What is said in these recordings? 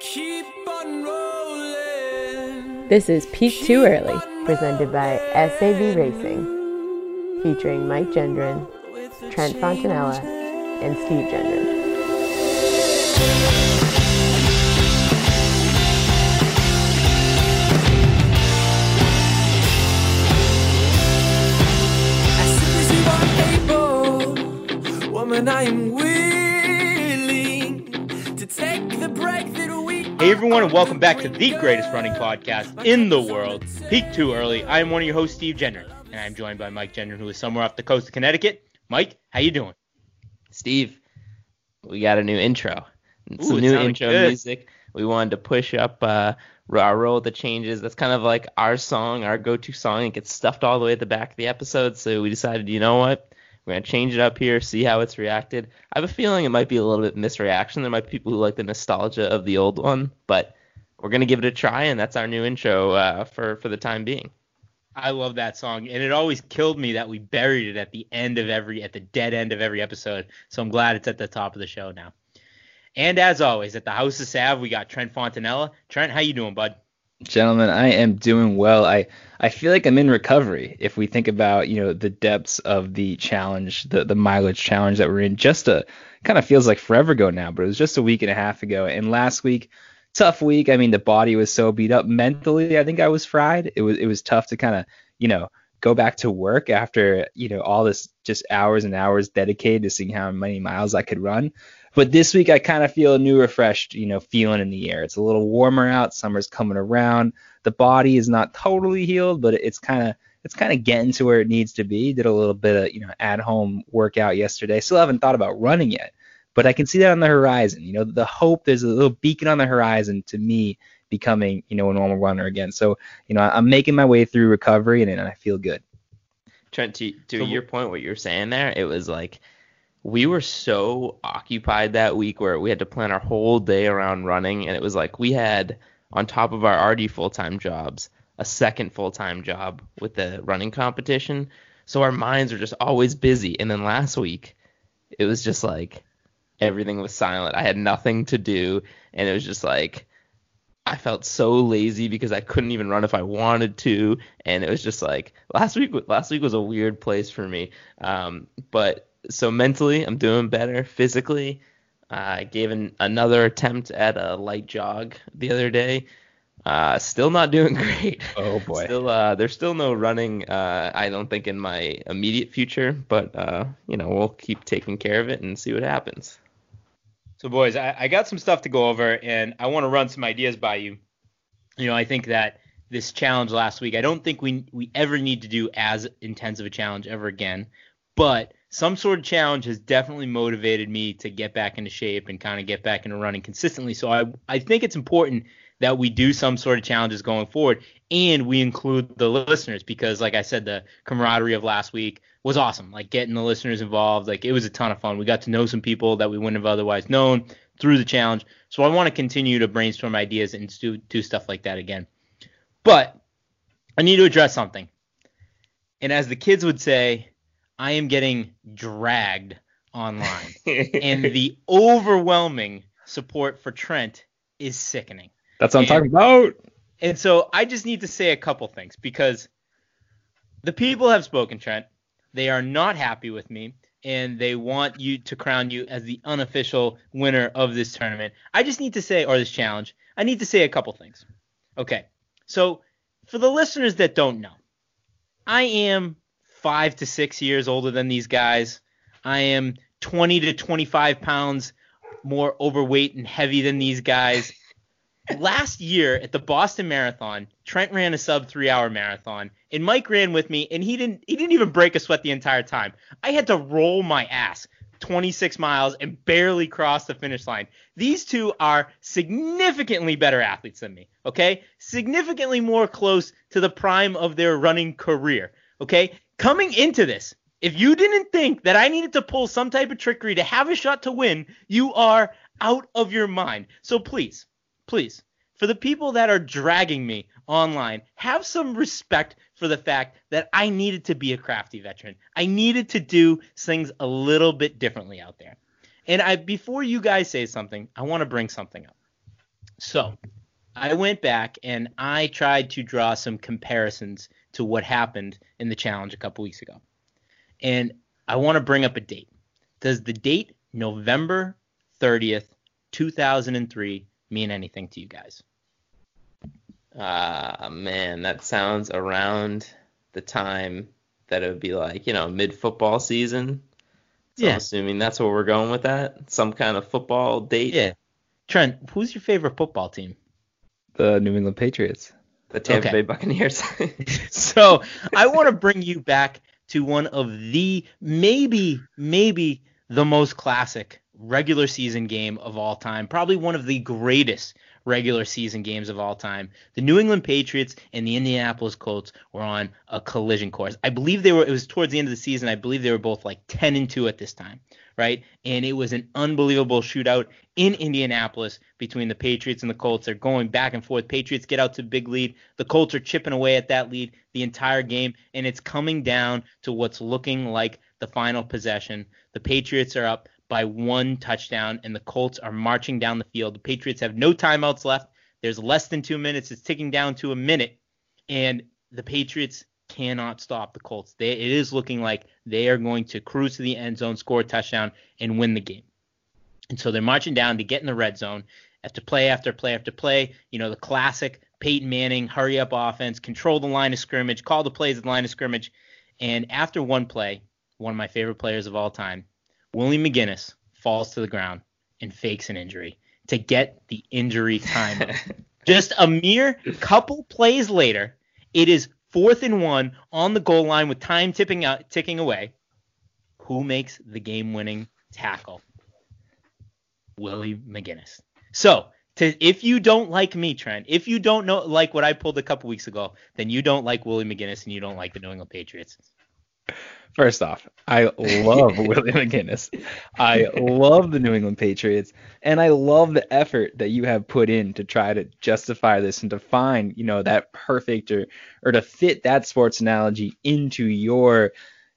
Keep on rolling. This is Peak Too Early, presented by SAV Racing, featuring Mike Gendron, Trent Fontanella, and Steve Gendron. Everyone, and welcome back to the greatest running podcast in the world, Peak Too Early. I am one of your hosts, Steve Jenner, and I'm joined by Mike Jenner, who is somewhere off the coast of Connecticut. Mike, how you doing? Steve, we got a new intro. Ooh, Some new intro good. music. We wanted to push up uh, our roll the changes. That's kind of like our song, our go-to song. It gets stuffed all the way at the back of the episode. So we decided, you know what? We're gonna change it up here, see how it's reacted. I have a feeling it might be a little bit misreaction. There might be people who like the nostalgia of the old one, but we're gonna give it a try, and that's our new intro uh, for for the time being. I love that song, and it always killed me that we buried it at the end of every, at the dead end of every episode. So I'm glad it's at the top of the show now. And as always, at the House of Sav, we got Trent Fontanella. Trent, how you doing, bud? Gentlemen, I am doing well. I, I feel like I'm in recovery. If we think about, you know, the depths of the challenge, the, the mileage challenge that we're in, just a kind of feels like forever ago now, but it was just a week and a half ago. And last week, tough week. I mean, the body was so beat up mentally. I think I was fried. It was it was tough to kind of, you know, go back to work after, you know, all this just hours and hours dedicated to seeing how many miles I could run. But this week I kind of feel a new refreshed, you know, feeling in the air. It's a little warmer out, summer's coming around. The body is not totally healed, but it's kind of it's kind of getting to where it needs to be. Did a little bit of, you know, at home workout yesterday. Still haven't thought about running yet, but I can see that on the horizon. You know, the hope there's a little beacon on the horizon to me becoming, you know, a normal runner again. So, you know, I'm making my way through recovery and, and I feel good. Trent, to, to So- your point, what you're saying there, it was like we were so occupied that week where we had to plan our whole day around running, and it was like we had on top of our already full time jobs a second full time job with the running competition. So our minds were just always busy. And then last week, it was just like everything was silent. I had nothing to do, and it was just like I felt so lazy because I couldn't even run if I wanted to, and it was just like last week. Last week was a weird place for me. Um, but so mentally, I'm doing better. Physically, I gave an, another attempt at a light jog the other day. Uh, still not doing great. Oh boy. Still, uh, there's still no running. Uh, I don't think in my immediate future, but uh, you know, we'll keep taking care of it and see what happens. So, boys, I, I got some stuff to go over, and I want to run some ideas by you. You know, I think that this challenge last week, I don't think we we ever need to do as intense of a challenge ever again, but some sort of challenge has definitely motivated me to get back into shape and kind of get back into running consistently. So I I think it's important that we do some sort of challenges going forward and we include the listeners because like I said the camaraderie of last week was awesome like getting the listeners involved. Like it was a ton of fun. We got to know some people that we wouldn't have otherwise known through the challenge. So I want to continue to brainstorm ideas and do, do stuff like that again. But I need to address something. And as the kids would say I am getting dragged online and the overwhelming support for Trent is sickening That's what I'm talking about. and so I just need to say a couple things because the people have spoken, Trent. They are not happy with me, and they want you to crown you as the unofficial winner of this tournament. I just need to say, or this challenge, I need to say a couple things. Okay. So for the listeners that don't know, I am five to six years older than these guys. I am 20 to 25 pounds more overweight and heavy than these guys last year at the Boston Marathon, Trent ran a sub three hour marathon, and Mike ran with me, and he didn't he didn't even break a sweat the entire time. I had to roll my ass 26 miles and barely cross the finish line. These two are significantly better athletes than me. Okay, significantly more close to the prime of their running career. Okay, coming into this. If you didn't think that I needed to pull some type of trickery to have a shot to win, you are out of your mind. So please, please, for the people that are dragging me online, have some respect for the fact that I needed to be a crafty veteran. I needed to do things a little bit differently out there. And I before you guys say something, I want to bring something up. So I went back and I tried to draw some comparisons to what happened in the challenge a couple weeks ago. And I want to bring up a date. Does the date November 30th, 2003 mean anything to you guys? Ah, man, that sounds around the time that it would be like, you know, mid football season. So Yeah. I'm assuming that's where we're going with that. Some kind of football date. Yeah. Trent, who's your favorite football team? The New England Patriots. The Tampa Okay. Bay Buccaneers. so I want to bring you back to one of the maybe maybe the most classic regular season game of all time, probably one of the greatest regular season games of all time. The New England Patriots and the Indianapolis Colts were on a collision course. I believe they were it was towards the end of the season. I believe they were both like 10 and 2 at this time, right? And it was an unbelievable shootout in Indianapolis between the Patriots and the Colts. They're going back and forth. Patriots get out to big lead. The Colts are chipping away at that lead the entire game, and it's coming down to what's looking like the final possession. The Patriots are up by one touchdown, and the Colts are marching down the field. The Patriots have no timeouts left. There's less than two minutes. It's ticking down to a minute, and the Patriots cannot stop the Colts. They, it is looking like they are going to cruise to the end zone, score a touchdown, and win the game. And so they're marching down to get in the red zone after play after play after play. You know, the classic Peyton Manning hurry up offense, control the line of scrimmage, call the plays at the line of scrimmage. And after one play, one of my favorite players of all time, Willie McGinest falls to the ground and fakes an injury to get the injury time. Just a mere couple plays later, it is fourth and one on the goal line with time tipping out, ticking away. Who makes the game-winning tackle? Willie McGinest. So, to, if you don't like me, Trent, if you don't know like what I pulled a couple weeks ago, then you don't like Willie McGinest and you don't like the New England Patriots. First off, I love Willie McGinest. I love the New England Patriots, and I love the effort that you have put in to try to justify this and to find, you know, that perfect or or to fit that sports analogy into your,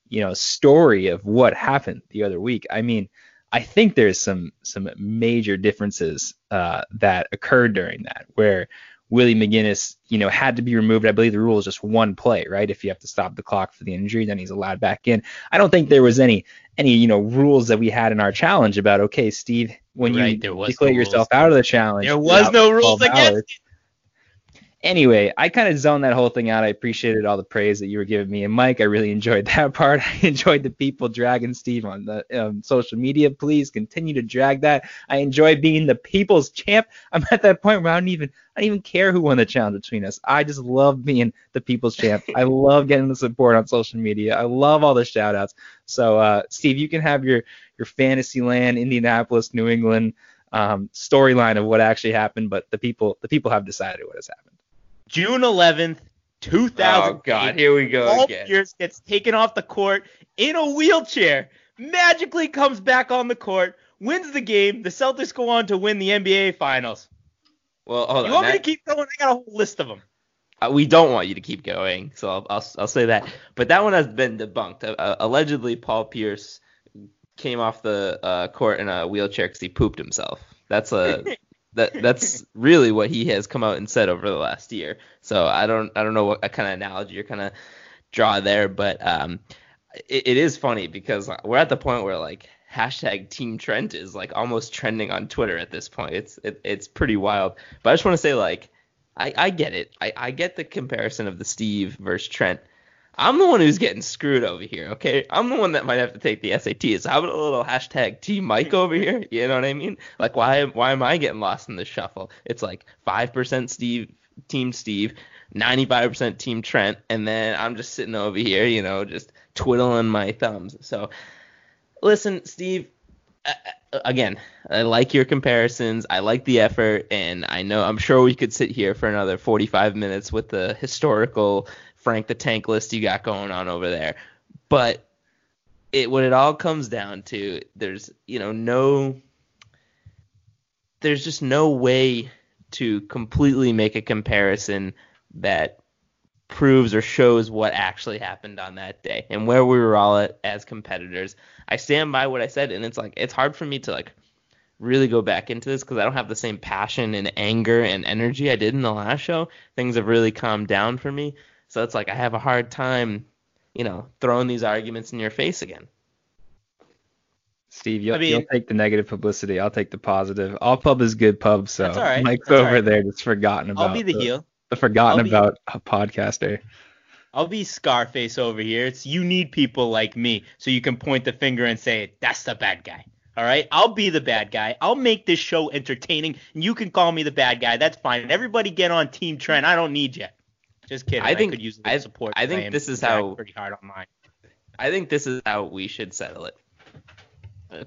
you know, story of what happened the other week. I mean, I think there's some some major differences uh, that occurred during that where Willie McGinest, you know, had to be removed. I believe the rule is just one play, right? If you have to stop the clock for the injury, then he's allowed back in. I don't think there was any any you know rules that we had in our challenge about okay, Steve, when Right, you declare no yourself rules. out of the challenge, There was no rules against hours. Anyway, I kind of zoned that whole thing out. I appreciated all the praise that you were giving me, and Mike, I really enjoyed that part. I enjoyed the people dragging Steve on the um, social media. Please continue to drag that. I enjoy being the people's champ. I'm at that point where I don't even I don't even care who won the challenge between us. I just love being the people's champ. I love getting the support on social media. I love all the shout outs. So uh, Steve, you can have your your Fantasyland, Indianapolis, New England um, storyline of what actually happened, but the people the people have decided what has happened. June 11th, 2000. oh God, here we go Paul again. Pierce gets taken off the court in a wheelchair, magically comes back on the court, wins the game. The Celtics go on to win the NBA Finals. Well, hold You on. You want me to keep going? I got a whole list of them. Uh, we don't want you to keep going, so I'll, I'll, I'll say that. But that one has been debunked. Uh, uh, allegedly, Paul Pierce came off the uh, court in a wheelchair because he pooped himself. That's a that that's really what he has come out and said over the last year. So I don't I don't know what kind of analogy you're kind of draw there, but um, it, it is funny because we're at the point where like hashtag Team Trent is like almost trending on Twitter at this point. It's it, it's pretty wild. But I just want to say like I, I get it. I, I get the comparison of the Steve versus Trent. I'm the one who's getting screwed over here, okay? I'm the one that might have to take the SATs. How about a little hashtag Team Mike over here? You know what I mean? Like, why why am I getting lost in the shuffle? It's like 5% Steve, Team Steve, 95% Team Trent, and then I'm just sitting over here, you know, just twiddling my thumbs. So, listen, Steve, uh, again, I like your comparisons. I like the effort, and I know I'm sure we could sit here for another 45 minutes with the historical Frank the Tank list you got going on over there. But it what it all comes down to, there's you know no, there's just no way to completely make a comparison that proves or shows what actually happened on that day and where we were all at as competitors. I stand by what I said, and it's like it's hard for me to like really go back into this because I don't have the same passion and anger and energy I did in the last show. Things have really calmed down for me. So it's like I have a hard time, you know, throwing these arguments in your face again. Steve, you'll, I mean- you'll take the negative publicity. I'll take the positive. All pub is good pub, so That's all right. Mike's That's over right. there just forgotten about I'll be the heel. the forgotten I'll be- about a podcaster. I'll be Scarface over here. It's you need people like me so you can point the finger and say that's the bad guy. All right, I'll be the bad guy. I'll make this show entertaining, and you can call me the bad guy. That's fine. Everybody get on Team Trent. I don't need you. Just kidding. I think- could use I- support. I think am this is how- pretty hard on mine. I think this is how we should settle it.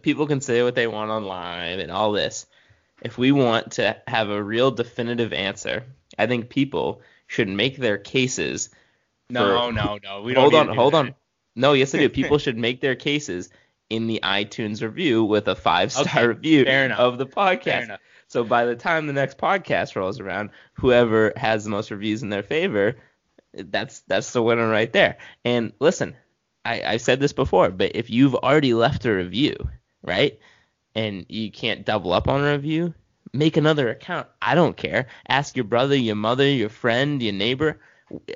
People can say what they want online and all this. If we want to have a real definitive answer, I think people should make their cases. No, for- no, no. We don't hold on, hold that. on. No, yes, I do. People should make their cases in the iTunes review with a five star Okay, review of the Fair podcast. So by the time the next podcast rolls around, whoever has the most reviews in their favor, that's that's the winner right there. And listen, I, I've said this before, but if you've already left a review, right, and you can't double up on a review, make another account. I don't care. Ask your brother, your mother, your friend, your neighbor.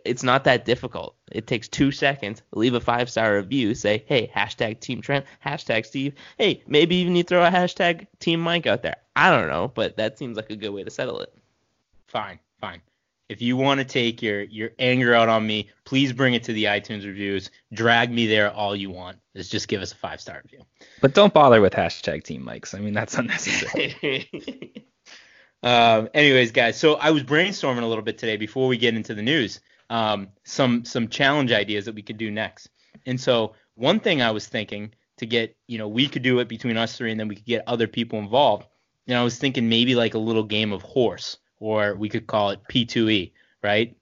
It's not that difficult. It takes two seconds. Leave a five star review. Say, hey, hashtag Team Trent, hashtag Steve. Hey, maybe even you throw a hashtag Team Mike out there. I don't know, but that seems like a good way to settle it. Fine, fine. If you want to take your your anger out on me, please bring it to the iTunes reviews. Drag me there all you want. Just just give us a five star review. But don't bother with hashtag Team Mikes. I mean, that's unnecessary. um, anyways, guys, so I was brainstorming a little bit today before we get into the news. Um, some some challenge ideas that we could do next. And so one thing I was thinking to get, you know, we could do it between us three, and then we could get other people involved. And I was thinking maybe like a little game of horse, or we could call it P2E, right?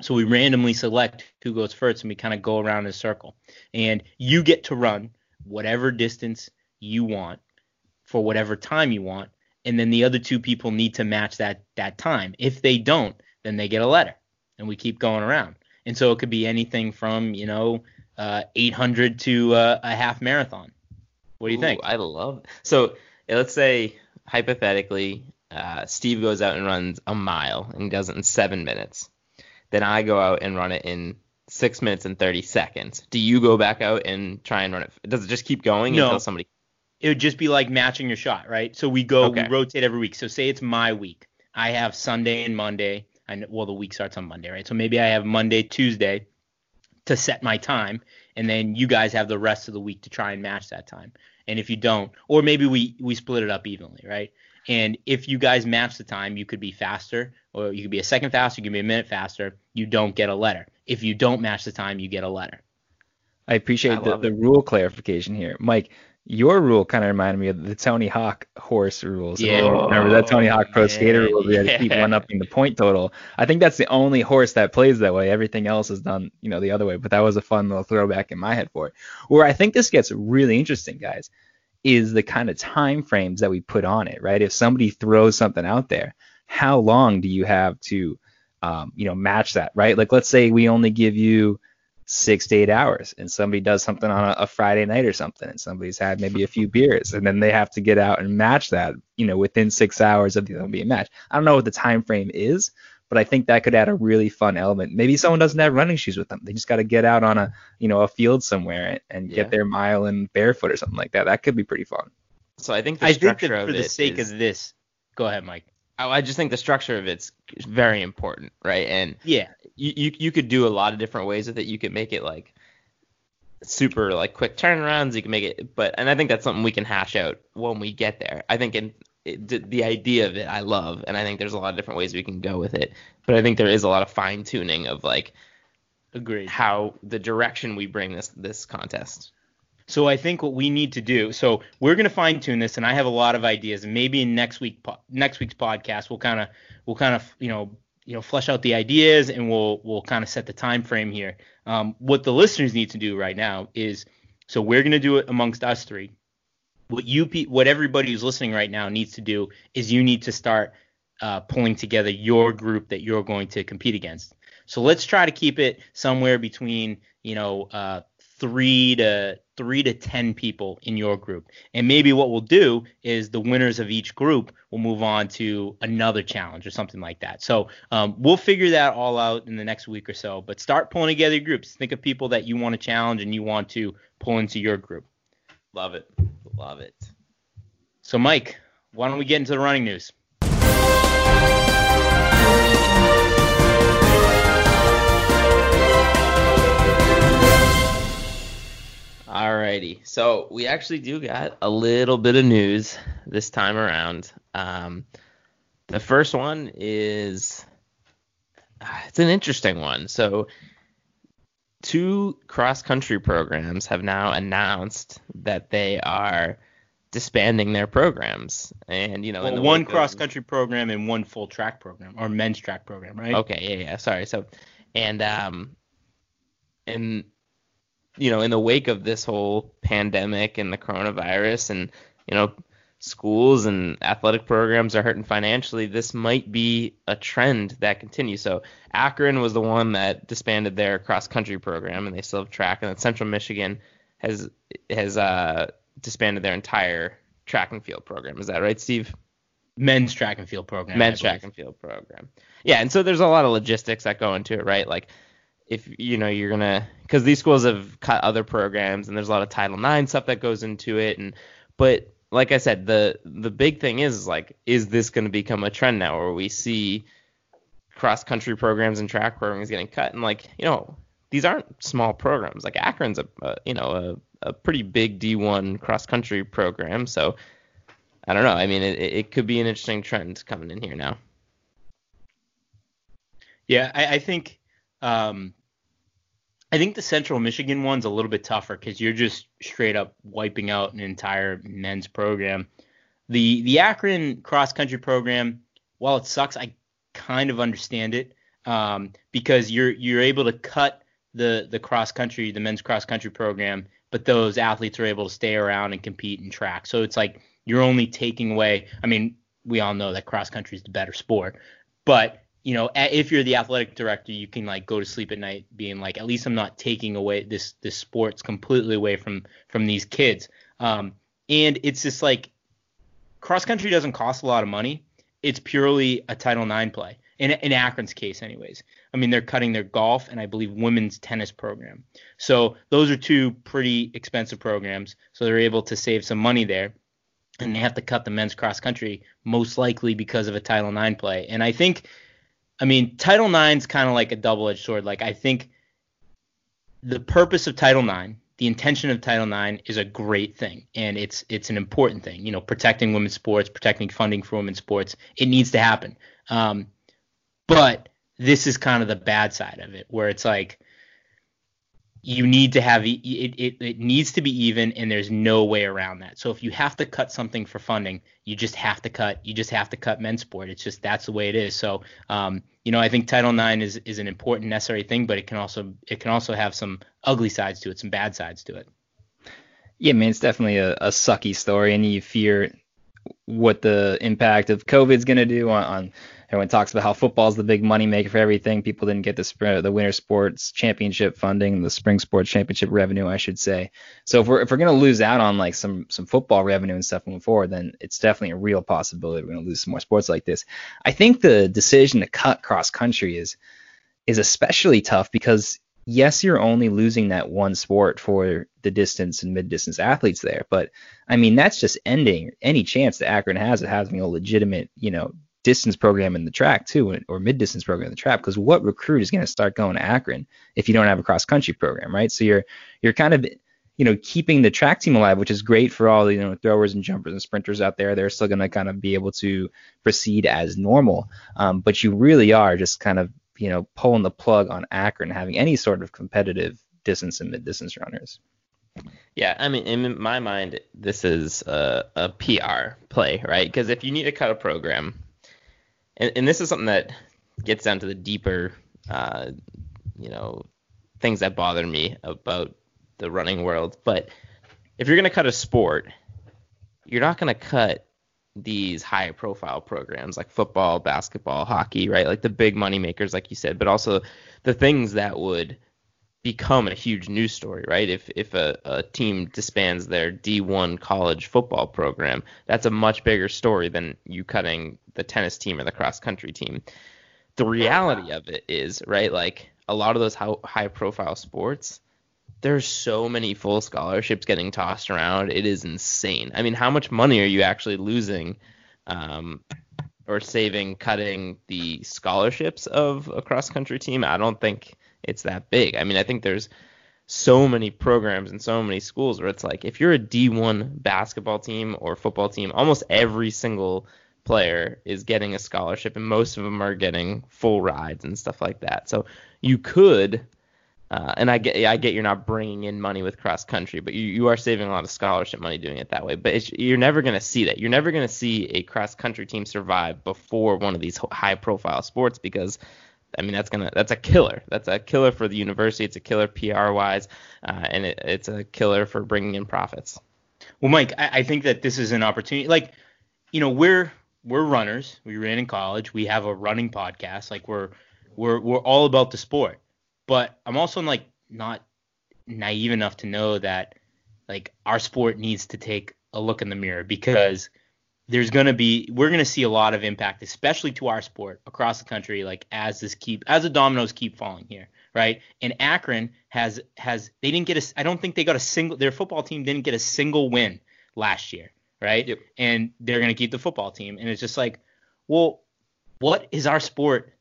So we randomly select who goes first, and we kind of go around in a circle. And you get to run whatever distance you want for whatever time you want, and then the other two people need to match that that time. If they don't, then they get a letter, and we keep going around. And so it could be anything from you know uh, 800 to uh, a half marathon. What do you Ooh, think? I love. So eh, let's say hypothetically, uh, Steve goes out and runs a mile and does it in seven minutes. Then I go out and run it in six minutes and thirty seconds. Do you go back out and try and run it? Does it just keep going No. until somebody? It would just be like matching your shot, right? So we go, Okay. we rotate every week. So say it's my week. I have Sunday and Monday. I know, well, the week starts on Monday, right? So maybe I have Monday, Tuesday to set my time, and then you guys have the rest of the week to try and match that time. And if you don't, or maybe we we split it up evenly, right? And if you guys match the time, you could be faster, or you could be a second faster, you could be a minute faster. You don't get a letter. If you don't match the time, you get a letter. I appreciate I the, the rule clarification here. Mike, your rule kind of reminded me of the Tony Hawk horse rules. Yeah. Remember that Tony Hawk Pro Oh, Skater rule? We had to keep yeah. one upping the point total. I think that's the only horse that plays that way. Everything else is done, you know, the other way. But that was a fun little throwback in my head for it. Where I think this gets really interesting, guys, is the kind of time frames that we put on it, right? If somebody throws something out there, how long do you have to, um, you know, match that, right? Like, let's say we only give you six to eight hours and somebody does something on a, a Friday night or something and somebody's had maybe a few beers and then they have to get out and match that, you know, within six hours of the being matched. I don't know what the time frame is, but I think that could add a really fun element. Maybe someone doesn't have running shoes with them. They just got to get out on a, you know, a field somewhere and, and Yeah. get their mile in barefoot or something like that. That could be pretty fun. So I think the I think structure that of for the sake is- of this, go ahead, Mike. I I just think the structure of it's very important, right? And Yeah, you, you you could do a lot of different ways with it. You could make it like super like quick turnarounds. You can make it, but and I think that's something we can hash out when we get there. I think in it, the- the idea of it I love, and I think there's a lot of different ways we can go with it. But I think there is a lot of fine tuning of like agreed. how the direction we bring this this contest. So I think what we need to do, so we're going to fine tune this, and I have a lot of ideas. And maybe in next week, next week's podcast, we'll kind of, we'll kind of, you know, you know, flesh out the ideas, and we'll, we'll kind of set the time frame here. Um, what the listeners need to do right now is, so we're going to do it amongst us three. What you, what everybody who's listening right now needs to do is you need to start uh, pulling together your group that you're going to compete against. So let's try to keep it somewhere between, you know, uh, three to three to ten people in your group. And maybe what we'll do is the winners of each group will move on to another challenge or something like that. So um, we'll figure that all out in the next week or so. But start pulling together your groups. Think of people that you want to challenge and you want to pull into your group. Love it. Love it. So Mike, why don't we get into the running news? Alrighty, so we actually do got a little bit of news this time around. Um, the first one is uh, it's an interesting one. So, two cross country programs have now announced that they are disbanding their programs, and you know, Well, one cross country program and one full track program or men's track program, right? Okay, yeah, yeah. Sorry. So, and um, and you know, in the wake of this whole pandemic and the coronavirus, and you know, schools and athletic programs are hurting financially. This might be a trend that continues. So, Akron was the one that disbanded their cross country program, and they still have track. And then Central Michigan has has uh disbanded their entire track and field program. Is that right, Steve? Men's track and field program. Men's track and field program. Yeah, and so there's a lot of logistics that go into it, right? Like if you know you're gonna because these schools have cut other programs and there's a lot of Title IX stuff that goes into it, and but like I said, the the big thing is like is this going to become a trend now where we see cross country programs and track programs getting cut? And like you know these aren't small programs. Like Akron's a, a you know a, a pretty big D1 cross country program. So I don't know. I mean it, it could be an interesting trend coming in here now. Yeah, I, I think um, I think the Central Michigan one's a little bit tougher because you're just straight up wiping out an entire men's program. The the Akron cross country program, while it sucks, I kind of understand it um, because you're you're able to cut the the cross country, the men's cross country program, but those athletes are able to stay around and compete in track. So it's like you're only taking away. I mean, we all know that cross country is the better sport, but you know, if you're the athletic director, you can like go to sleep at night being like, at least I'm not taking away this this sports completely away from from these kids. Um, and it's just like cross country doesn't cost a lot of money. It's purely a Title IX play. In in Akron's case, anyways. I mean, they're cutting their golf and I believe women's tennis program. So those are two pretty expensive programs. So they're able to save some money there and they have to cut the men's cross country most likely because of a Title IX play. And I think, I mean, Title IX's kind of like a double-edged sword. Like I think the purpose of Title IX, the intention of Title IX is a great thing, and it's it's an important thing. You know, protecting women's sports, protecting funding for women's sports, it needs to happen. Um, but this is kind of the bad side of it, where it's like you need to have it, it it needs to be even and there's no way around that. So if you have to cut something for funding you just have to cut you just have to cut men's sport. It's just that's the way it is. So um you know i think title ix is is an important necessary thing but it can also it can also have some ugly sides to it some bad sides to it. Yeah, man, it's definitely a, a sucky story, and you fear what the impact of COVID's going to do on, on. Everyone talks about how football is the big money maker for everything. People didn't get the spr- uh, the winter sports championship funding, the spring sports championship revenue, I should say. So if we're if we're to lose out on like some some football revenue and stuff moving forward, then it's definitely a real possibility we're to lose some more sports like this. I think the decision to cut cross country is is especially tough because yes, you're only losing that one sport for the distance and mid distance athletes there, but I mean that's just ending any chance that Akron has of having a legitimate, you know, distance program in the track too, or mid distance program in the track. Because what recruit is going to start going to Akron if you don't have a cross country program, right? So you're you're kind of you know keeping the track team alive, which is great for all the you know throwers and jumpers and sprinters out there. They're still going to kind of be able to proceed as normal, um, but you really are just kind of you know pulling the plug on Akron having any sort of competitive distance and mid distance runners. Yeah, I mean, in my mind, this is a, a PR play, right? Because if you need to cut a program, and, and this is something that gets down to the deeper, uh, you know, things that bother me about the running world. But if you're going to cut a sport, you're not going to cut these high profile programs like football, basketball, hockey, right? Like the big money makers, like you said, but also the things that would become a huge news story, right? If if a, a team disbands their D1 college football program, that's a much bigger story than you cutting the tennis team or the cross country team. The reality of it is, right, like a lot of those high profile sports, there's so many full scholarships getting tossed around. It is insane. I mean, how much money are you actually losing um, or saving cutting the scholarships of a cross country team? I don't think it's that big. I mean, I think there's so many programs and so many schools where it's like if you're a D1 basketball team or football team, almost every single player is getting a scholarship and most of them are getting full rides and stuff like that. So you could uh, and I get I get you're not bringing in money with cross country, but you, you are saving a lot of scholarship money doing it that way. But you're never going to see that. You're never going to see a cross country team survive before one of these high profile sports because I mean that's gonna that's a killer. That's a killer for the university. It's a killer PR wise, uh, and it, it's a killer for bringing in profits. Well, Mike, I, I think that this is an opportunity. Like, you know, we're we're runners. We ran in college. We have a running podcast. Like we're we're we're all about the sport but I'm also like not naive enough to know that like our sport needs to take a look in the mirror because there's going to be we're going to see a lot of impact especially to our sport across the country like as this keep as the dominoes keep falling here right and akron has has they didn't get a i don't think they got a single their football team didn't get a single win last year right yep. and they're going to keep the football team and it's just like well what is our sport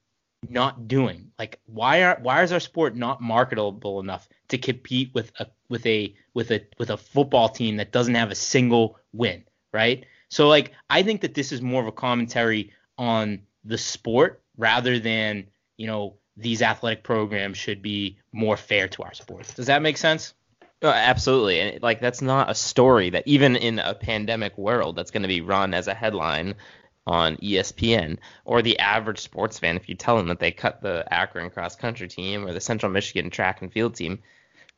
not doing? Like why are why is our sport not marketable enough to compete with a with a with a with a football team that doesn't have a single win, right? So like I think that this is more of a commentary on the sport rather than, you know, these athletic programs should be more fair to our sport. Does that make sense? Oh, absolutely. And like that's not a story that even in a pandemic world that's going to be run as a headline on ESPN, or the average sports fan, if you tell them that they cut the Akron cross country team or the Central Michigan track and field team,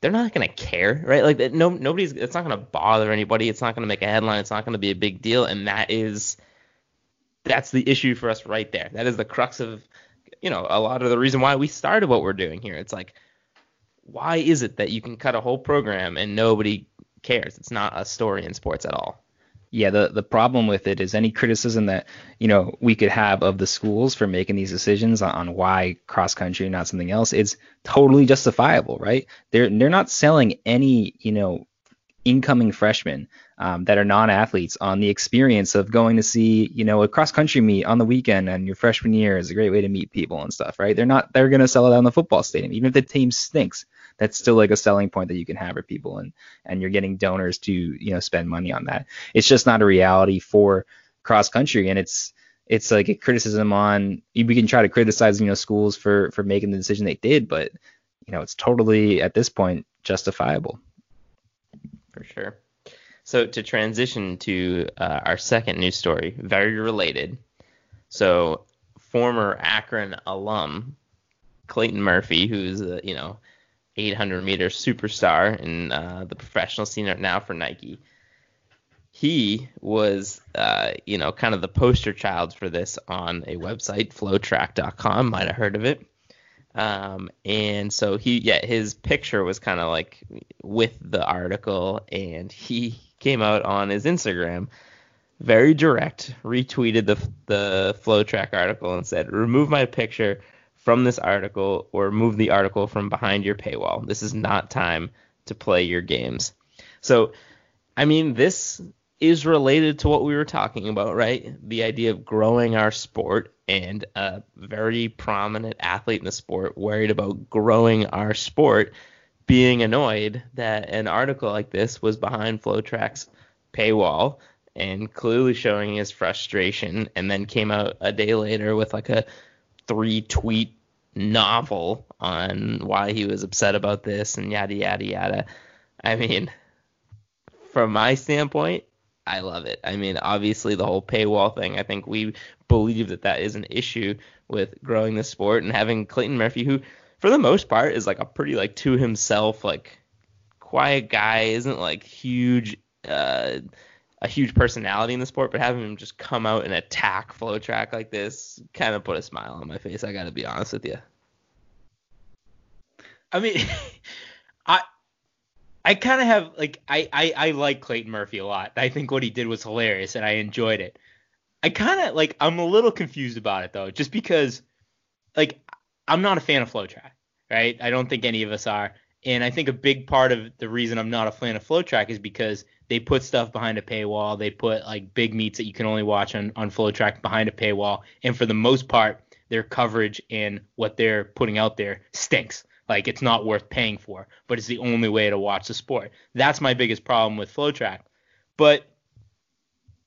they're not going to care, right? Like no nobody's it's not going to bother anybody. It's not going to make a headline. It's not going to be a big deal, and that is that's the issue for us right there. That is the crux of you know a lot of the reason why we started what we're doing here. It's like why is it that you can cut a whole program and nobody cares? It's not a story in sports at all yeah, the the problem with it is any criticism that you know we could have of the schools for making these decisions on, on why cross country not something else, it's totally justifiable, right? They're they're not selling any you know incoming freshmen um, that are non-athletes on the experience of going to see you know a cross country meet on the weekend and your freshman year is a great way to meet people and stuff, right? They're not they're gonna sell it on the football stadium, even if the team stinks that's still like a selling point that you can have for people and and you're getting donors to you know spend money on that. It's just not a reality for cross country and it's it's like a criticism on we can try to criticize you know schools for for making the decision they did but you know it's totally at this point justifiable. For sure. So to transition to uh, our second news story very related. So former akron alum clayton murphy who's uh, you know 800 meter superstar in uh, the professional scene right now for Nike. He was, uh, you know, kind of the poster child for this on a website, flotrack.com. Might have heard of it. Um, and so he, yeah, his picture was kind of like with the article, and he came out on his Instagram, very direct, retweeted the the FloTrack article and said, "Remove my picture." From this article or move the article from behind your paywall. This is not time to play your games. So, I mean, this is related to what we were talking about, right? The idea of growing our sport and a very prominent athlete in the sport worried about growing our sport being annoyed that an article like this was behind FloTrack's paywall and clearly showing his frustration and then came out a day later with like a three tweet novel on why he was upset about this and yada yada yada. I mean, from my standpoint, I love it. I mean, obviously the whole paywall thing. I think we believe that that is an issue with growing the sport and having Clayton Murphy, who for the most part is like a pretty like to himself like quiet guy, isn't like huge. Uh, a huge personality in the sport, but having him just come out and attack FloTrack like this kind of put a smile on my face. I got to be honest with you. I mean, I I kind of have like I, I I like Clayton Murphy a lot. I think what he did was hilarious and I enjoyed it. I kind of like I'm a little confused about it though, just because like I'm not a fan of FloTrack, right? I don't think any of us are. And I think a big part of the reason I'm not a fan of FloTrack is because they put stuff behind a paywall. They put like big meets that you can only watch on, on FloTrack behind a paywall. And for the most part, their coverage and what they're putting out there stinks. Like it's not worth paying for, but it's the only way to watch the sport. That's my biggest problem with FloTrack. But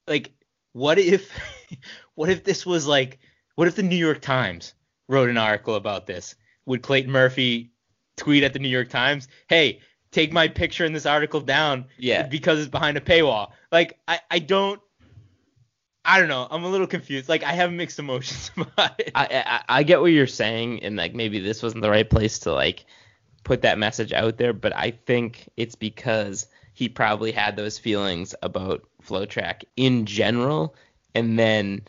like, what if, what if this was like, what if the New York Times wrote an article about this? Would Clayton Murphy tweet at the New York Times, "Hey, take my picture in this article down Yeah. because it's behind a paywall." Like I, I don't I don't know. I'm a little confused. Like I have mixed emotions about it. I, I I get what you're saying, and like maybe this wasn't the right place to like put that message out there, but I think it's because he probably had those feelings about FloTrack in general, and then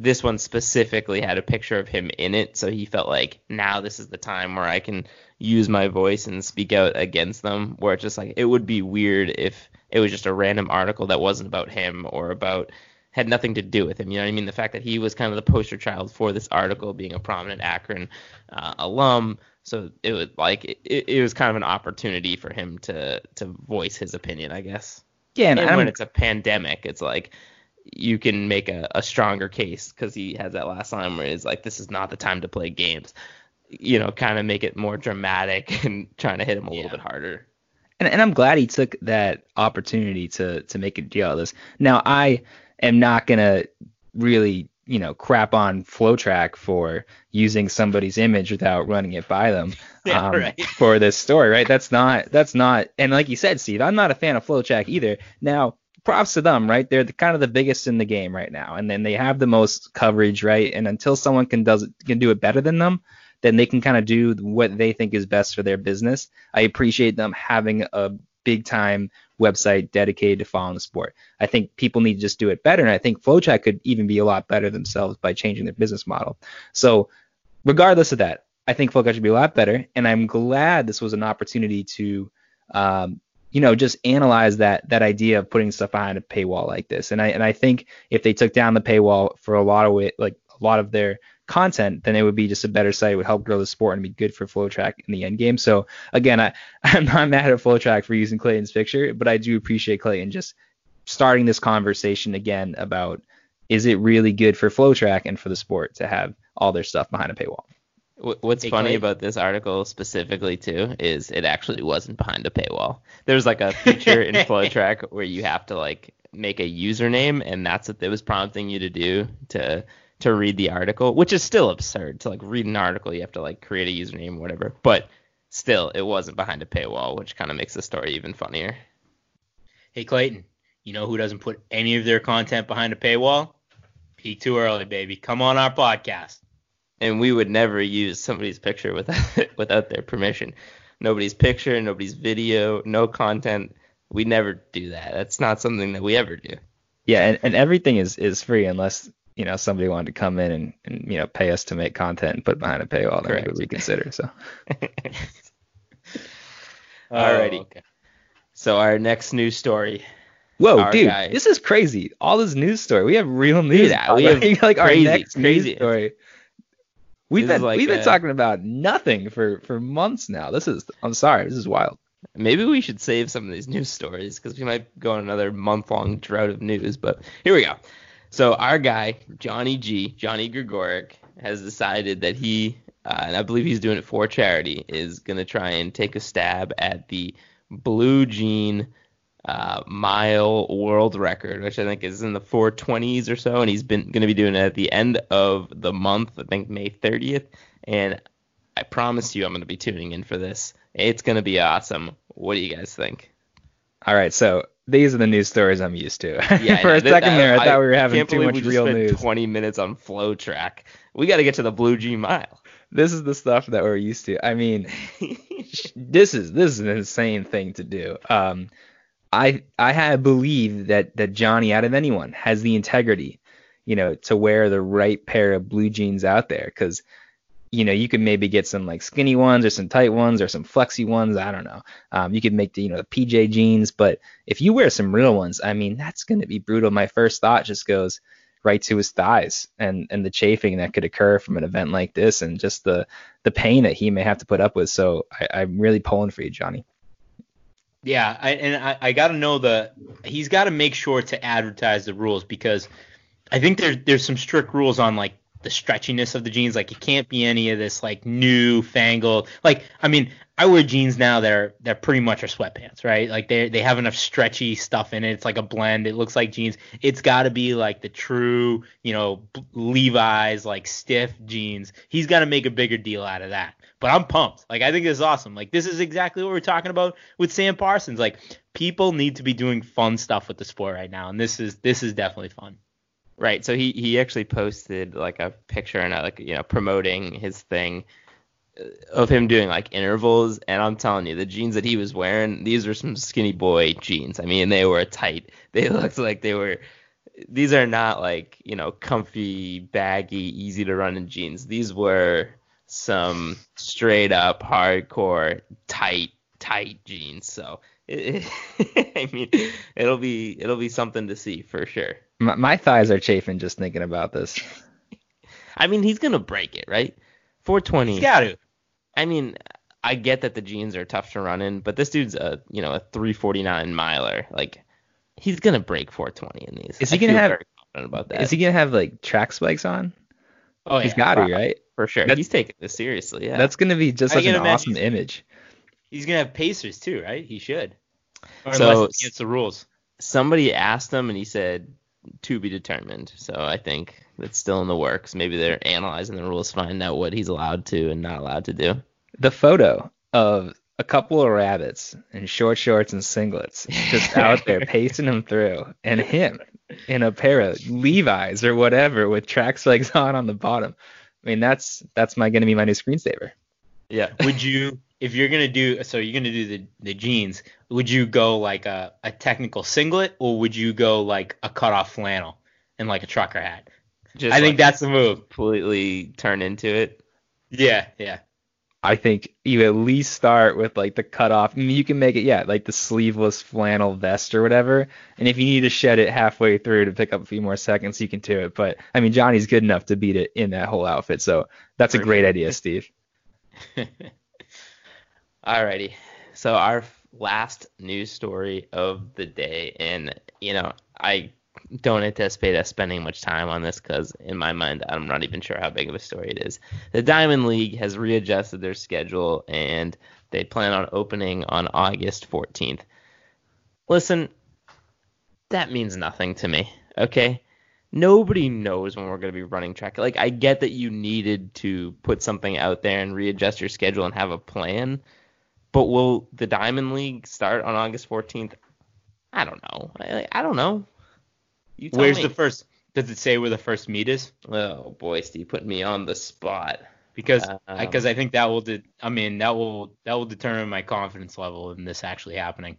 this one specifically had a picture of him in it, so he felt like now this is the time where I can use my voice and speak out against them. Where it's just like it would be weird if it was just a random article that wasn't about him or about had nothing to do with him. You know what I mean? The fact that he was kind of the poster child for this article, being a prominent Akron uh, alum, so it was like it, it was kind of an opportunity for him to to voice his opinion, I guess. Yeah, and, And, when it's a pandemic, it's like you can make a, a stronger case because he has that last line where he's like, "This is not the time to play games." You know, kind of make it more dramatic and trying to hit him a Yeah. little bit harder. and, and I'm glad he took that opportunity to to make a deal out of this. Now I am not gonna really you know crap on FloTrack for using somebody's image without running it by them Yeah, um, right. for this story, right? That's not that's not and like you said, Steve, I'm not a fan of FloTrack either. Now props to them, right? They're the, kind of the biggest in the game right now, and then they have the most coverage, right? And until someone can does can do it better than them, then they can kind of do what they think is best for their business. I appreciate them having a big time website dedicated to following the sport. I think people need to just do it better, and I think FloTrack could even be a lot better themselves by changing their business model. So, regardless of that, I think FloTrack should be a lot better, and I'm glad this was an opportunity to, um, you know, just analyze that that idea of putting stuff behind a paywall like this. And I and I think if they took down the paywall for a lot of it, like a lot of their content, then it would be just a better site. It would help grow the sport and be good for FloTrack in the end game. So again, I I'm not mad at FloTrack for using Clayton's picture, but I do appreciate Clayton just starting this conversation again about is it really good for FloTrack and for the sport to have all their stuff behind a paywall. Wh- What's funny about this article specifically too is it actually wasn't behind a paywall. There's like a feature in FloTrack where you have to like make a username, and that's what it was prompting you to do to to read the article, which is still absurd. To like read an article, you have to like create a username or whatever. But still, it wasn't behind a paywall, which kind of makes the story even funnier. Hey Clayton, you know who doesn't put any of their content behind a paywall? Peak too early, baby. Come on our podcast. And we would never use somebody's picture without without their permission. Nobody's picture, nobody's video, no content. We never do that. That's not something that we ever do. Yeah, and, and everything is is free unless you know somebody wanted to come in and, and you know pay us to make content and put behind a paywall. Then we Correct. would reconsider. So Alrighty. Oh, okay. So our next news story. whoa, Our dude, guy. this is crazy. All this news story. We have real news. Yeah, we have like our crazy, next crazy. news story. We've This been like we've been talking about nothing for for months now. This is I'm sorry, this is wild. Maybe we should save some of these news stories because we might go on another month long drought of news. But here we go. So our guy Johnny G, Johnny Gregorek, has decided that he, uh, and I believe he's doing it for charity, is gonna try and take a stab at the Blue Jean uh, mile world record, which I think is in the 420s or so, and he's been going to be doing it at the end of the month, I think May 30th. And I promise you, I'm going to be tuning in for this. It's going to be awesome. What do you guys think? All right, so these are the news stories I'm used to. Yeah, for a second there, I, thought we were having too much real news. 20 minutes on FloTrack. We got to get to the Blue G mile. This is the stuff that we're used to. I mean, this is this is an insane thing to do. Um, I I had believe that that Johnny, out of anyone, has the integrity, you know, to wear the right pair of blue jeans out there. Because you know, you could maybe get some like skinny ones or some tight ones or some flexy ones. I don't know. Um, you could make the, you know, the PJ jeans, but if you wear some real ones, I mean, that's going to be brutal. My first thought just goes right to his thighs and, and the chafing that could occur from an event like this and just the, the pain that he may have to put up with. So I, I'm really pulling for you, Johnny. Yeah, I, and I, I got to know the he's got to make sure to advertise the rules because I think there's there's some strict rules on like the stretchiness of the jeans. Like it can't be any of this like new fangled. Like I mean, I wear jeans now that are that pretty much are sweatpants, right? Like they they have enough stretchy stuff in it. It's like a blend. It looks like jeans. It's got to be like the true, you know, Levi's like stiff jeans. He's got to make a bigger deal out of that. But I'm pumped. Like I think this is awesome. Like this is exactly what we're talking about with Sam Parsons. Like people need to be doing fun stuff with the sport right now, and this is this is definitely fun. Right. So he he actually posted like a picture and uh, like you know promoting his thing uh, of him doing like intervals and I'm telling you the jeans that he was wearing these are some skinny boy jeans. I mean they were tight. They looked like they were these are not like, you know, comfy, baggy, easy to run in jeans. These were some straight up hardcore tight tight jeans. So it, I mean, it'll be it'll be something to see for sure. My, my thighs are chafing just thinking about this. I mean, he's gonna break it, right? 420. He's got to. I mean, I get that the jeans are tough to run in, but this dude's a you know a 349 miler. Like he's gonna break 420 in these. Is he I gonna have- very confident about that? Is he gonna have like track spikes on? Oh He's yeah. got to, right? For sure? That's- he's taking this seriously. Yeah. That's gonna be just I such an awesome he's- image. He's gonna have Pacers too, right? He should. Or So- unless it's against the rules. somebody asked him and he said to be determined. So I think it's still in the works. Maybe they're analyzing the rules, find out what he's allowed to and not allowed to do. The photo of a couple of rabbits in short shorts and singlets just out there pacing him through, and him in a pair of Levi's or whatever with track legs on on the bottom. I mean, that's that's my gonna be my new screensaver. Yeah. Would you, if you're gonna do, so you're gonna do the the jeans, would you go like a a technical singlet, or would you go like a cut off flannel and like a trucker hat? Just I think that's the move. completely turn into it. Yeah, yeah. I think you at least start with like the cutoff. I mean, you can make it, yeah, like the sleeveless flannel vest or whatever. And if you need to shed it halfway through to pick up a few more seconds, you can do it. But I mean, Johnny's good enough to beat it in that whole outfit. So that's a great idea, Steve. Alrighty. So our last news story of the day, and you know, I don't anticipate us spending much time on this because in my mind, I'm not even sure how big of a story it is. The Diamond League has readjusted their schedule, and they plan on opening on August 14th. Listen, that means nothing to me. Okay. Nobody knows when we're going to be running track. Like, I get that you needed to put something out there and readjust your schedule and have a plan, but will the Diamond League start on August 14th? I don't know. I, I don't know. You tell Where's me. the first? Does it say where the first meet is? Oh boy, Steve, putting me on the spot. Because Um, because I think that will de- I mean that will that will determine my confidence level in this actually happening.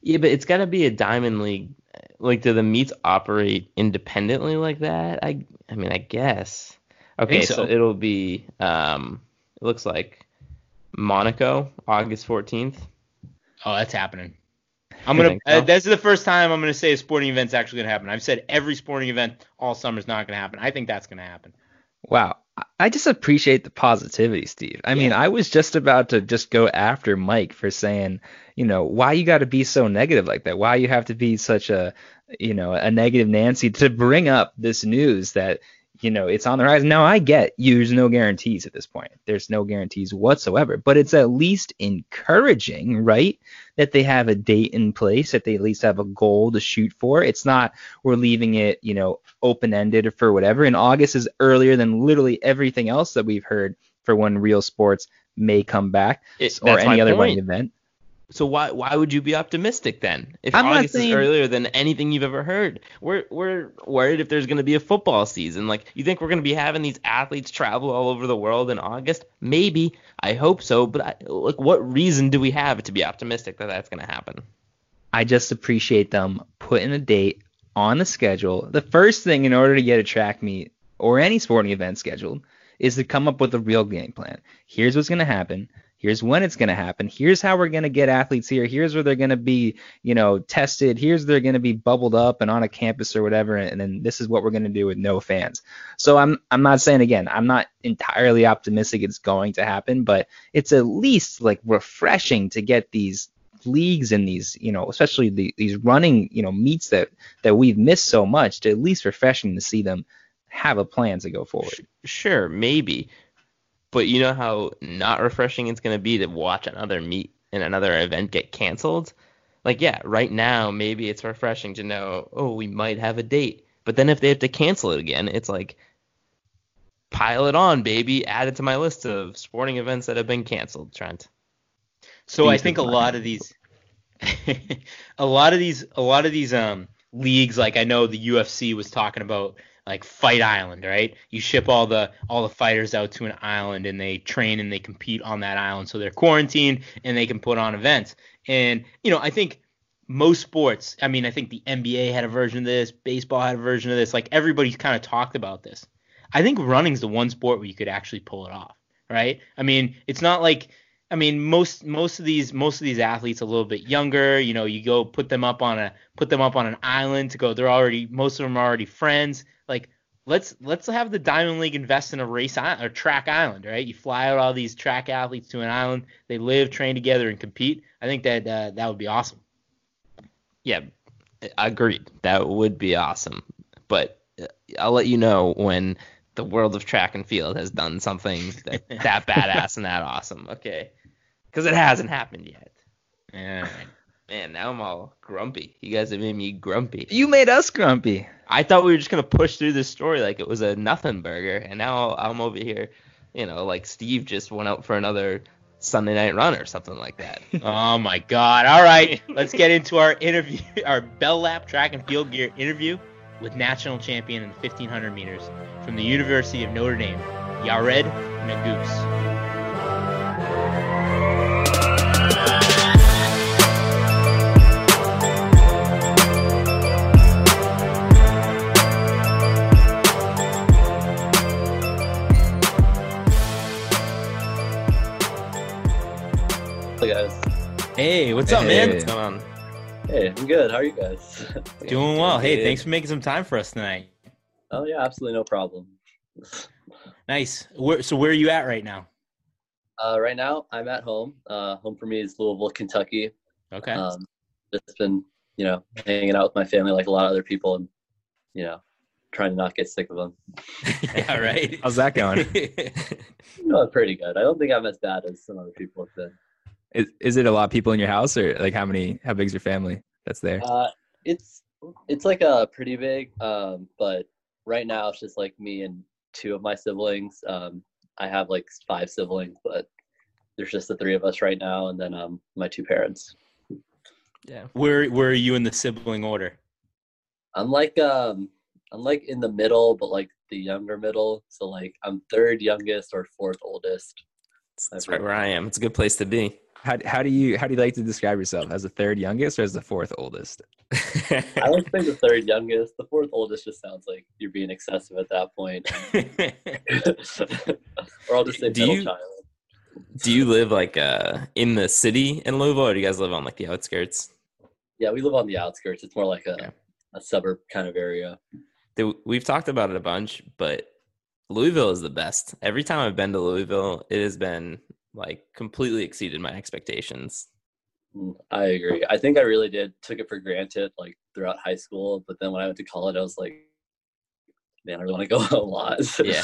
Yeah, but it's got to be a Diamond League. Like, do the meets operate independently like that? I, I mean, I guess. Okay, think so. so. it'll be. Um, it looks like Monaco, August 14th. Oh, that's happening. I'm gonna. so? Uh, this is the first time I'm gonna say a sporting event's actually gonna happen. I've said every sporting event all summer is not gonna happen. I think that's gonna happen. Wow. I- I just appreciate the positivity, Steve. I mean, I was just about to just go after Mike for saying, you know, why you got to be so negative like that? Why you have to be such a, you know, a negative Nancy to bring up this news that, you know, it's on the rise. Now I get you, there's no guarantees at this point. There's no guarantees whatsoever, but it's at least encouraging, right? That they have a date in place, that they at least have a goal to shoot for. It's not we're leaving it, you know, open ended for whatever. And August is earlier than literally everything else that we've heard for when real sports may come back It- or any other point. running event. So why why would you be optimistic then? If I'm August saying- is earlier than anything you've ever heard, we're we're worried if there's going to be a football season. Like you think we're going to be having these athletes travel all over the world in August? Maybe. I hope so. But I, like, what reason do we have to be optimistic that that's going to happen? I just appreciate them putting a date on the schedule. The first thing in order to get a track meet or any sporting event scheduled is to come up with a real game plan. Here's what's going to happen. Here's when it's going to happen. Here's how we're going to get athletes here. Here's where they're going to be, you know, tested. Here's they're going to be bubbled up and on a campus or whatever. And then this is what we're going to do with no fans. So I'm I'm not saying again, I'm not entirely optimistic it's going to happen, but it's at least like refreshing to get these leagues and these, you know, especially the, these running, you know, meets that that we've missed so much. To at least refreshing to see them have a plan to go forward. Sure, maybe. But you know how not refreshing it's going to be to watch another meet and another event get canceled? Like, yeah, right now, maybe it's refreshing to know, oh, we might have a date. But then if they have to cancel it again, it's like, pile it on, baby. Add it to my list of sporting events that have been canceled, Trent. So I think a lot of these, a lot of these, a lot of these um leagues, like I know the UFC was talking about like Fight Island, right? You ship all the all the fighters out to an island and they train and they compete on that island. So they're quarantined and they can put on events. And you know, I think most sports, I mean, I think the NBA had a version of this, baseball had a version of this. Like everybody's kind of talked about this. I think running's the one sport where you could actually pull it off, right? I mean, it's not like I mean, most most of these most of these athletes a little bit younger. You know, you go put them up on a put them up on an island to go. They're already most of them are already friends. Like let's let's have the Diamond League invest in a race or track island, right? You fly out all these track athletes to an island. They live, train together, and compete. I think that uh, that would be awesome. Yeah, agreed. That would be awesome. But uh, I'll let you know when the world of track and field has done something that, that badass and that awesome. Okay because it hasn't happened yet. Yeah. Man, now I'm all grumpy. You guys have made me grumpy. You made us grumpy. I thought we were just gonna push through this story like it was a nothing burger, and now I'm over here, you know, like Steve just went out for another Sunday night run or something like that. oh my God! All right, let's get into our interview, our Bell Lap track and field gear interview with national champion in the 1500 meters from the University of Notre Dame, Yared Nuguse. Hey, what's up, man? What's going on? Hey, I'm good. How are you guys? Doing well. Hey, thanks for making some time for us tonight. Oh yeah, absolutely no problem. nice. Where, so where are you at right now? Uh, right now, I'm at home. Uh, home for me is Louisville, Kentucky. Okay. Um, just been, you know, hanging out with my family like a lot of other people, and you know, trying to not get sick of them. yeah, right. How's that going? no, pretty good. I don't think I'm as bad as some other people have been. Is is it a lot of people in your house, or like how many? How big's your family that's there? Uh, it's it's like a pretty big, um, but right now it's just like me and two of my siblings. Um, I have like five siblings, but there's just the three of us right now, and then um, my two parents. Yeah. Where where are you in the sibling order? I'm like um I'm like in the middle, but like the younger middle. So like I'm third youngest or fourth oldest. That's right where I am. It's a good place to be. How, how do you how do you like to describe yourself as the third youngest or as the fourth oldest? I like to say the third youngest. The fourth oldest just sounds like you're being excessive at that point. or I'll just say do you, child. Do you live like uh in the city in Louisville, or do you guys live on like the outskirts? Yeah, we live on the outskirts. It's more like a, okay. a suburb kind of area. We've talked about it a bunch, but Louisville is the best. Every time I've been to Louisville, it has been like completely exceeded my expectations. Mm, I agree. I think I really did took it for granted like throughout high school, but then when I went to college, I was like, man, I really want to go a lot. yeah,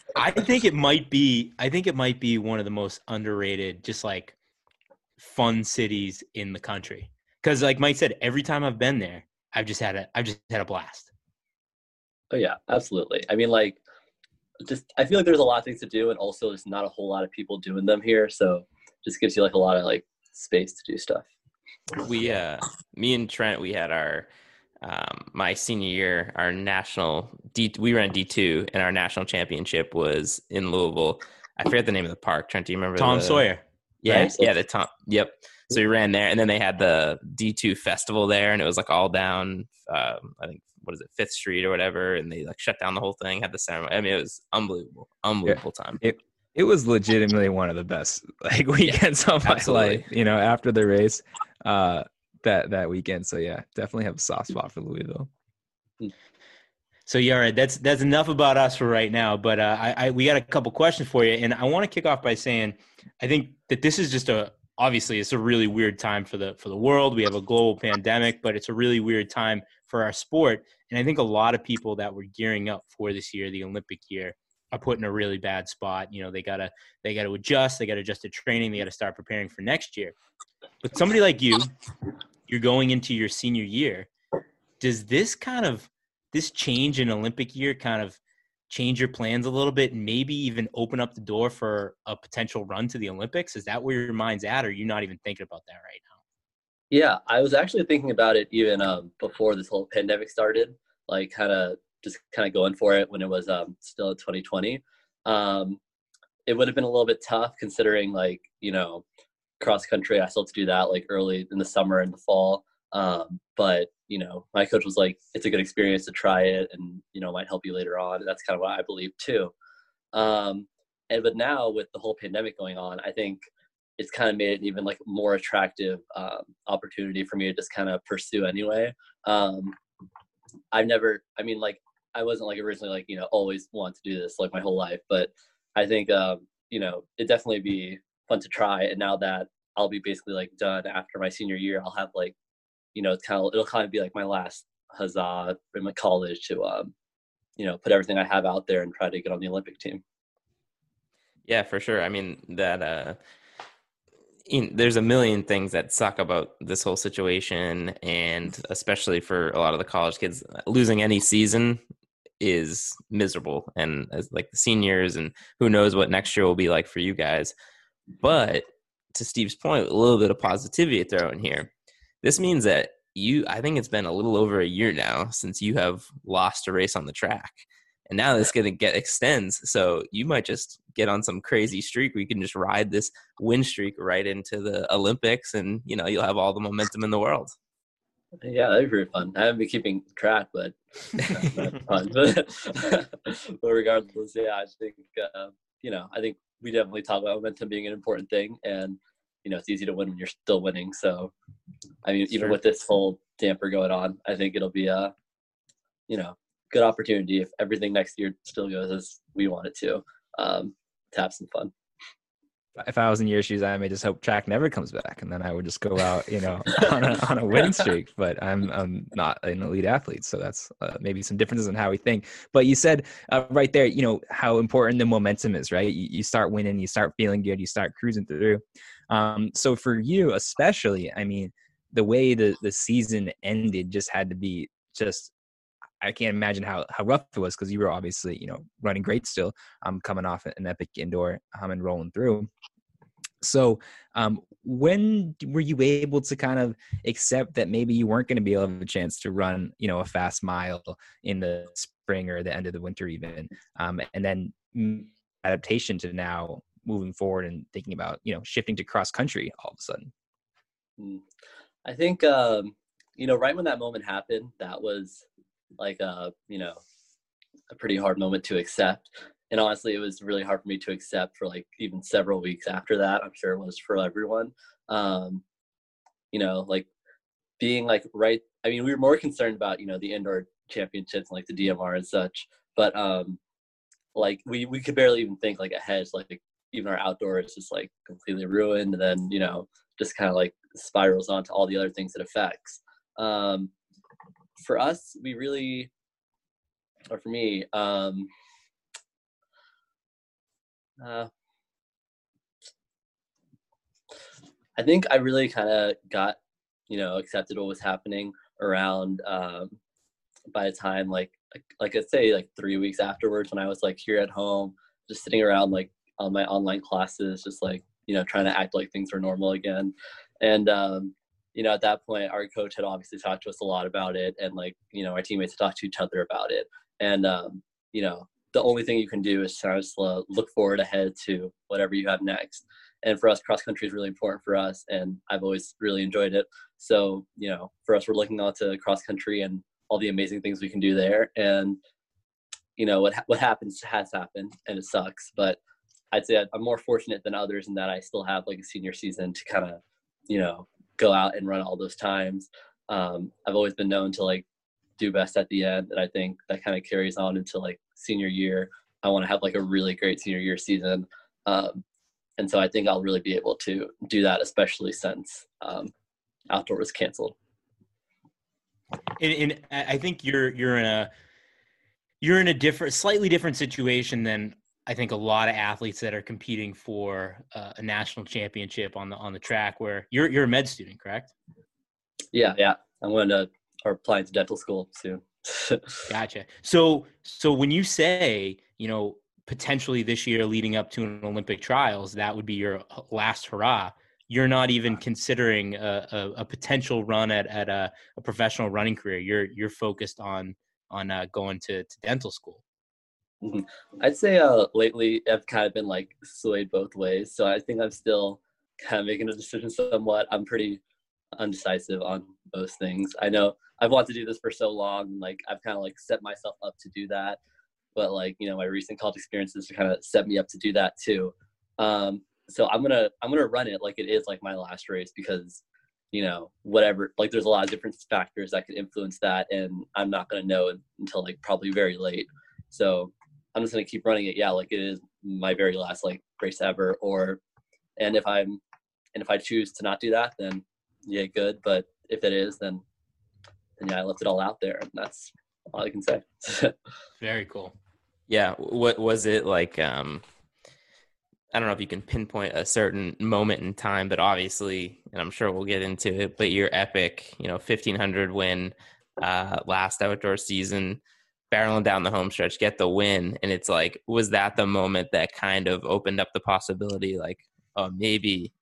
I think it might be. I think it might be one of the most underrated, just like fun cities in the country. Because, like Mike said, every time I've been there, I've just had a, I've just had a blast. Oh yeah, absolutely. I mean, like just I feel like there's a lot of things to do, and also there's not a whole lot of people doing them here, so just gives you like a lot of like space to do stuff. We uh, me and Trent, we had our um, my senior year, our national D we ran D two, and our national championship was in Louisville. I forget the name of the park. Trent, do you remember? Tom the, Sawyer. Yeah, right? yeah, the Tom. Yep. So we ran there, and then they had the D two festival there, and it was like all down. Uh, I think what is it Fifth Street or whatever, and they like shut down the whole thing, had the ceremony. I mean, it was unbelievable, unbelievable time. It it was legitimately one of the best like weekends of my absolutely. life. You know, after the race, uh, that that weekend. So yeah, definitely have a soft spot for Louisville. So yeah, all right. That's that's enough about us for right now. But uh, I, I we got a couple questions for you, and I want to kick off by saying, I think that this is just a obviously it's a really weird time for the for the world. We have a global pandemic, but it's a really weird time for our sport. And I think a lot of people that were gearing up for this year, the Olympic year, are put in a really bad spot. You know, they gotta they gotta adjust, they gotta adjust to training, they gotta start preparing for next year. But somebody like you, you're going into your senior year. Does this kind of this change in Olympic year kind of change your plans a little bit maybe even open up the door for a potential run to the Olympics? Is that where your mind's at, or are you not even thinking about that right now? Yeah, I was actually thinking about it even um, before this whole pandemic started, like kind of just kind of going for it when it was um, still 2020. Um, it would have been a little bit tough considering like, you know, cross country, I still have to do that like early in the summer and the fall. Um, but, you know, my coach was like, it's a good experience to try it and, you know, might help you later on. And that's kind of what I believe too. Um, and but now with the whole pandemic going on, I think it's kind of made it even like more attractive um, opportunity for me to just kind of pursue anyway. Um, I've never, I mean, like I wasn't like originally like you know always want to do this like my whole life, but I think um, you know it definitely be fun to try. And now that I'll be basically like done after my senior year, I'll have like you know it's kind of it'll kind of be like my last huzzah in my college to um, you know put everything I have out there and try to get on the Olympic team. Yeah, for sure. I mean that uh in, there's a million things that suck about this whole situation and especially for a lot of the college kids losing any season is miserable and as like the seniors and who knows what next year will be like for you guys but to steve's point a little bit of positivity thrown here this means that you i think it's been a little over a year now since you have lost a race on the track and now it's going to get extends so you might just get on some crazy streak where you can just ride this win streak right into the olympics and you know you'll have all the momentum in the world Yeah, that'd be pretty fun. I haven't been keeping track, but fun. but regardless, yeah, I think uh, you know, I think we definitely talk about momentum being an important thing, and you know, it's easy to win when you're still winning. So, I mean, even Sure. with this whole damper going on, I think it'll be a, you know, good opportunity if everything next year still goes as we want it to, um, to have some fun. If I was in your shoes, I may just hope track never comes back, and then I would just go out, you know, on a on a winning streak. But I'm I'm not an elite athlete, so that's uh, maybe some differences in how we think. But you said uh, right there, you know, how important the momentum is, right? You, you start winning, you start feeling good, you start cruising through. Um, so for you, especially, I mean, the way the the season ended just had to be just. I can't imagine how, how rough it was because you were obviously, you know, running great still. Um, coming off an epic indoor um, and rolling through. So, um, when were you able to kind of accept that maybe you weren't going to be able to have a chance to run, you know, a fast mile in the spring or the end of the winter, even, um, and then mm, adaptation to now moving forward and thinking about, you know, shifting to cross country all of a sudden? Mm. I think um, you know, right when that moment happened, that was like a you know a pretty hard moment to accept. And honestly, it was really hard for me to accept for like even several weeks after that. I'm sure it was for everyone. Um, you know, like being like right. I mean, we were more concerned about you know the indoor championships and like the DMR and such, but um, like we we could barely even think like ahead. Like even our outdoor is just like completely ruined. And then you know just kind of like spirals onto all the other things it affects. Um, for us, we really, or for me, um, uh, I think I really kind of got, you know, accepted what was happening around um, by the time like like like I say like three weeks afterwards when I was like here at home, just sitting around like on my online classes, just like you know trying to act like things were normal again, and um, you know at that point our coach had obviously talked to us a lot about it, and like you know our teammates talked to each other about it, and um, you know the only thing you can do is kind of look forward ahead to whatever you have next. And for us, cross country is really important for us, and I've always really enjoyed it. So you know, for us, we're looking on to cross country and all the amazing things we can do there. And you know what what happens has happened, and it sucks. But I'd say I'm more fortunate than others in that I still have like a senior season to kind of you know go out and run all those times. Um, I've always been known to like do best at the end, and I think that kind of carries on into like senior year. I want to have like a really great senior year season. Um, and so I think I'll really be able to do that, especially since um, outdoor was canceled. And, and I think you're you're in a you're in a different, slightly different situation than I think a lot of athletes that are competing for uh, a national championship on the on the track. Where you're you're a med student, correct? Yeah, yeah. I'm going to or applying to dental school soon. gotcha. So so when you say you know potentially this year leading up to an Olympic trials, that would be your last hurrah. You're not even considering a, a, a potential run at, at a, a, professional running career. You're you're focused on on uh, going to, to dental school. I'd say uh, lately I've kind of been like swayed both ways. So I think I'm still kind of making a decision somewhat. I'm pretty undecisive on most things. I know I've wanted to do this for so long, like I've kind of like set myself up to do that but like you know my recent college experiences kind of set me up to do that too um, so i'm gonna i'm gonna run it like it is like my last race because you know whatever like there's a lot of different factors that could influence that and i'm not gonna know until like probably very late so i'm just gonna keep running it. Yeah like it is my very last like race ever or and if i'm and if i choose to not do that then yeah good but if it is then then yeah i left it all out there and that's all i can say. Very cool. Yeah what was it like um i don't know if you can pinpoint a certain moment in time but obviously and i'm sure we'll get into it but your epic you know 1500 win uh last outdoor season barreling down the home stretch get the win. And it's like was that the moment that kind of opened up the possibility like oh maybe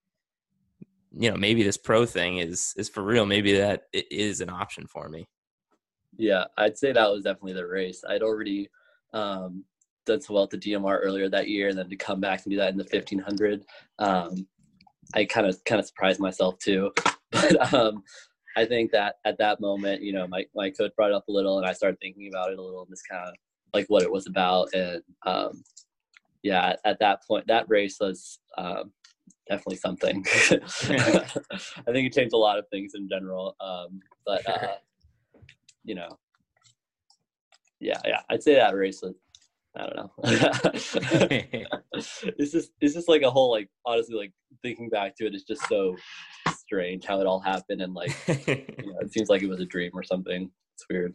you know maybe this pro thing is is for real. Maybe that it is an option for me. Yeah i'd say that was definitely the race. I'd already um, done so well at the DMR earlier that year, and then to come back and do that in the 1500, um, I kind of kind of surprised myself too. But um, I think that at that moment, you know, my my coach brought it up a little, and I started thinking about it a little, and just kind of like what it was about, and um, yeah, at that point, that race was um, definitely something. I think it changed a lot of things in general, um, but uh, you know, yeah, yeah. I'd say that race was I don't know. it's just it's just like a whole like honestly like thinking back to it is just so strange how it all happened and like you know, it seems like it was a dream or something. It's weird.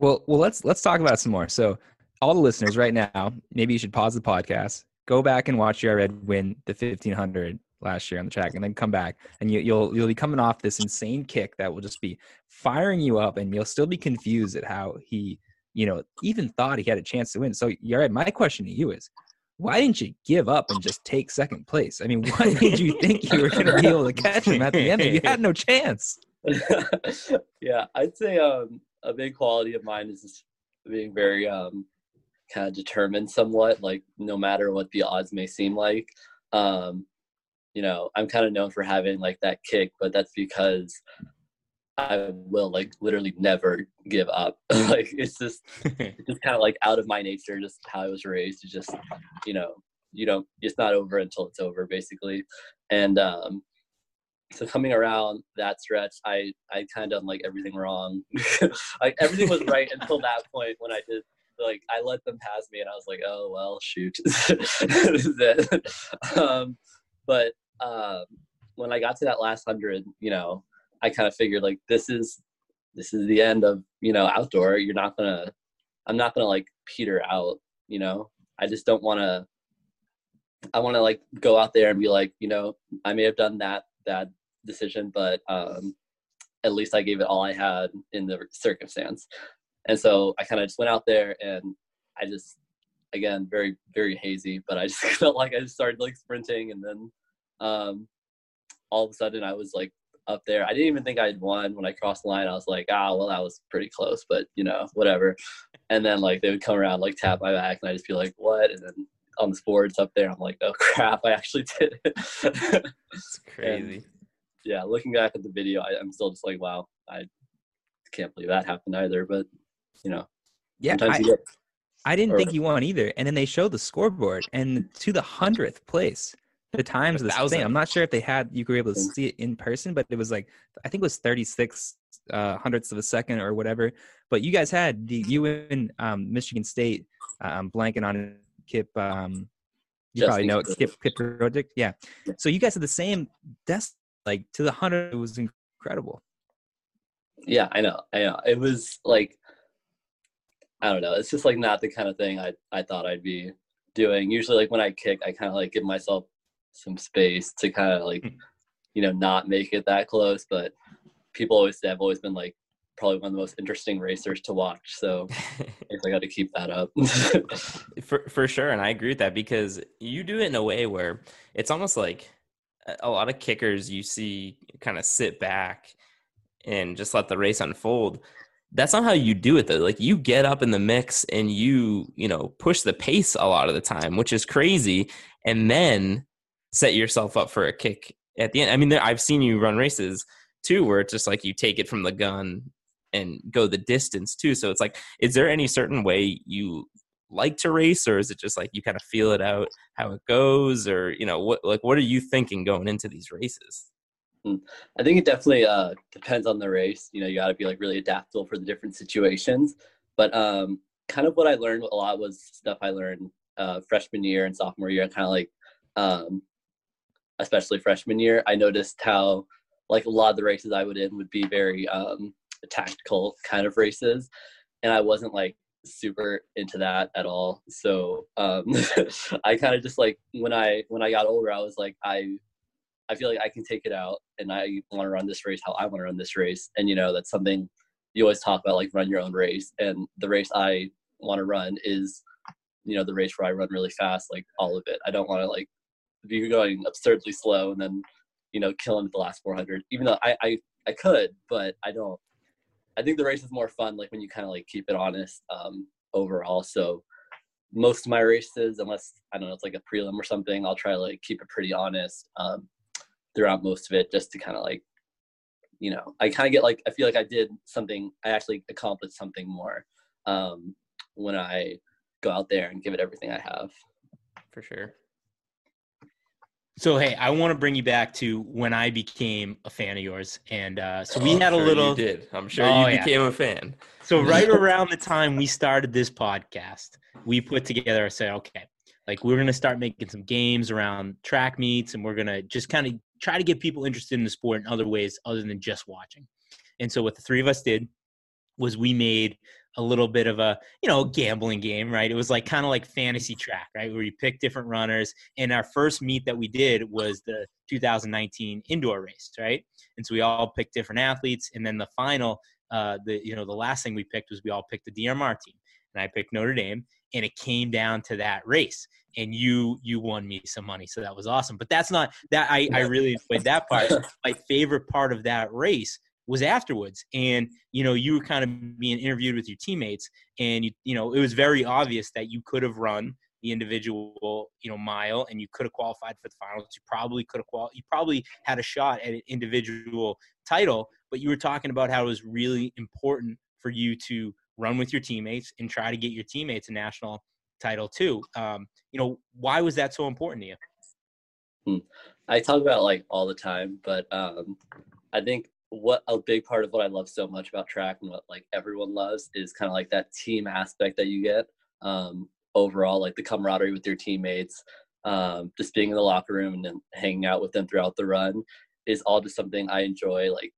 well, well let's let's talk about some more. So all the listeners right now, maybe you should pause the podcast, go back and watch Jared win the 1500 last year on the track and then come back and you, you'll you'll be coming off this insane kick that will just be firing you up and you'll still be confused at how he you know even thought he had a chance to win. So you're right my question to you is why didn't you give up and just take second place? I mean why did you think you were going to be able to catch him at the end you had no chance? Yeah i'd say um, a big quality of mine is just being very um, kind of determined somewhat like no matter what the odds may seem like. Um, you know, I'm kind of known for having like that kick, but that's because I will like literally never give up. like it's just it's just kind of like out of my nature, just how I was raised. To just you know, you don't it's not over until it's over, basically. And um, so coming around that stretch, I I kind of done like everything wrong. like everything was right until that point when I did like I let them pass me, and I was like, oh well, shoot, this is it. Um, but um, when I got to that last hundred, you know, I kind of figured like this is this is the end of you know outdoor. You're not gonna, I'm not gonna like peter out. You know, I just don't want to. I want to like go out there and be like, you know, I may have done that bad decision, but um, at least I gave it all I had in the circumstance. And so I kind of just went out there and I just, again, very, very hazy, but I just felt like I just started like sprinting and then um, all of a sudden I was like up there. I didn't even think I'd won when I crossed the line. I was like, ah, well, that was pretty close, but you know, whatever. And then like they would come around, like tap my back, and I just be like, what? And then on the sports up there, I'm like, oh crap, I actually did it. it's crazy. And, yeah, looking back at the video, I, am still just like, wow, I can't believe that happened either. But you know, Yeah, sometimes I, you get I didn't or- think you won either. And then they show the scoreboard and to the hundredth place, the times the same. I'm not sure if they had you were able to see it in person, but it was like I think it was 36 uh, hundredths of a second or whatever. But you guys had the you and um, Michigan State um, blanking on Kip. Um, you probably know it, Kip. Kiprotich. Yeah. Yeah. So you guys had the same. That's like to the hundred. It was incredible. yeah, I know, I know. It was like I don't know. It's just like not the kind of thing I I thought I'd be doing. Usually, like when I kick, I kind of like give myself some space to kind of like Hmm. you know not make it that close. But people always say I've always been like probably one of the most interesting racers to watch. So I I got to keep that up. for for sure and i agree with that because you do it in a way where it's almost like a lot of kickers you see kind of sit back and just let the race unfold that's not how you do it though like you get up in the mix and you you know push the pace a lot of the time which is crazy and then set yourself up for a kick at the end i mean there, i've seen you run races too where it's just like you take it from the gun and go the distance too so it's like is there any certain way you like to race or is it just like you kind of feel it out how it goes or you know what like what are you thinking going into these races I think it definitely uh, depends on the race. You know, you got to be like really adaptable for the different situations. But um, kind of what I learned a lot was stuff I learned uh, freshman year and sophomore year. Kind of like, um, especially freshman year, I noticed how like a lot of the races I would in would be very um, tactical kind of races, and I wasn't like super into that at all. So um, I kind of just like when I when I got older, I was like I I feel like I can take it out and I want to run this race how I want to run this race. And, you know, that's something you always talk about, like run your own race. And the race I want to run is, you know, the race where I run really fast, like all of it. I don't want to like be going absurdly slow and then, you know, killing the last 400, even though I, I, I could, but I don't. I think the race is more fun, like when you kind of like keep it honest um, overall. So most of my races, unless I don't know, it's like a prelim or something, I'll try to like keep it pretty honest. Um, throughout most of it just to kind of like you know i kind of get like i feel like i did something i actually accomplished something more um when i go out there and give it everything i have for sure So hey, I want to bring you back to when I became a fan of yours, and uh, so we Oh, I'm had a sure little. you did i'm sure Oh, you yeah. became a fan So right around the time we started this podcast, we put together. I said, okay, like we're gonna start making some games around track meets, and we're gonna just kind of try to get people interested in the sport in other ways other than just watching. And so what the three of us did was we made a little bit of a you know gambling game, right? It was like kind of like fantasy track, right, where you pick different runners. And our first meet that we did was the 2019 indoor race, right? And so we all picked different athletes, and then the final uh, the you know the last thing we picked was we all picked the DMR team, and I picked Notre Dame, and it came down to that race, and you you won me some money, so that was awesome. But that's not that I I really enjoyed that part. My favorite part of that race was afterwards, and you know you were kind of being interviewed with your teammates, and you you know it was very obvious that you could have run the individual you know mile and you could have qualified for the finals you probably could have qual you probably had a shot at an individual title but you were talking about how it was really important for you to run with your teammates and try to get your teammates a national title too. Um, you know, why was that so important to you? I talk about like all the time, but um, I think what a big part of what I love so much about track and what like everyone loves is kind of like that team aspect that you get um, overall, like the camaraderie with your teammates, um, just being in the locker room and then hanging out with them throughout the run is all just something I enjoy. Like,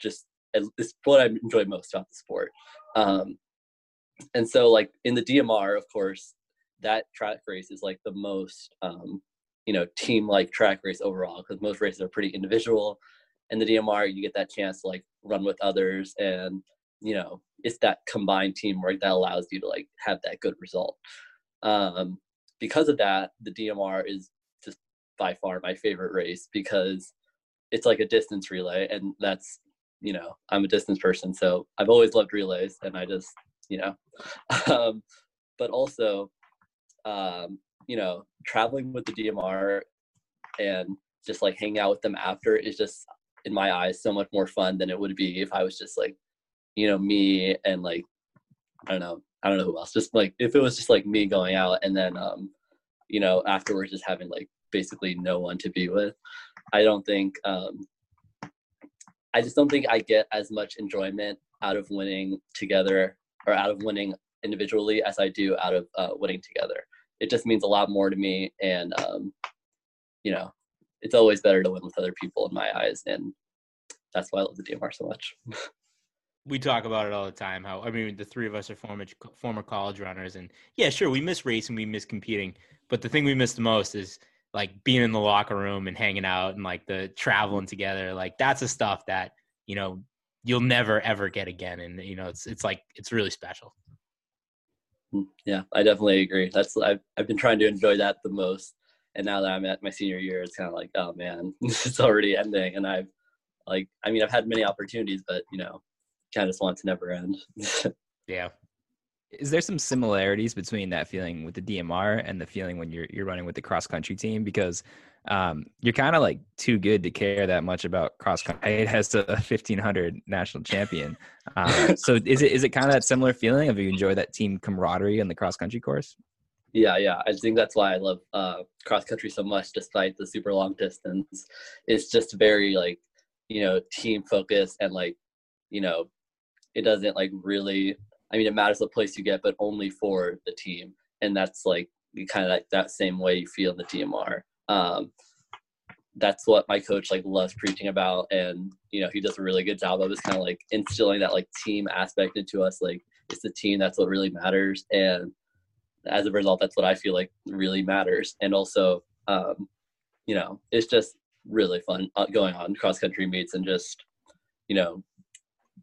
just it's what I enjoy most about the sport. Um, and so, like in the DMR, of course, that track race is like the most um, you know team like track race overall because most races are pretty individual and the dmr you get that chance to like run with others and you know it's that combined teamwork that allows you to like have that good result. Um because of that the dmr is just by far my favorite race because it's like a distance relay and that's you know i'm a distance person so i've always loved relays and i just you know. Um but also um you know, traveling with the DMR and just like hanging out with them after is just, in my eyes, so much more fun than it would be if I was just like you know, me and like I don't know, I don't know who else. Just like if it was just like me going out and then um, you know, afterwards just having like basically no one to be with. I don't think um I just don't think I get as much enjoyment out of winning together or out of winning individually as I do out of uh, winning together. It just means a lot more to me, and um, you know, it's always better to win with other people in my eyes, and that's why I love the DMR so much. we talk about it all the time. How I mean, the three of us are former former college runners, and yeah, sure, we miss racing, we miss competing, but the thing we miss the most is like being in the locker room and hanging out and like the traveling together. Like that's the stuff that you know you'll never ever get again, and you know it's it's like it's really special. Mm, yeah, I definitely agree. That's I've I've been trying to enjoy that the most, and now that I'm at my senior year, it's kind of like, oh man, it's already ending, and I've like, I mean, I've had many opportunities, but you know, kind of just want to never end. yeah. Is there some similarities between that feeling with the DMR and the feeling when you're you're running with the cross country team? Because um, you're kind of like too good to care that much about cross country. It has a 1500 national champion. Uh, so is it is it kind of that similar feeling of you enjoy that team camaraderie in the cross country course? Yeah, yeah. I think that's why I love uh, cross country so much, despite the super long distance. It's just very like you know team focused and like you know it doesn't like really i mean it matters the place you get but only for the team and that's like kind of like that same way you feel in the dmr um, that's what my coach like loves preaching about and you know he does a really good job of is kind of like instilling that like team aspect into us like it's the team that's what really matters and as a result that's what i feel like really matters. And also um, you know it's just really fun uh, going on cross country meets and just you know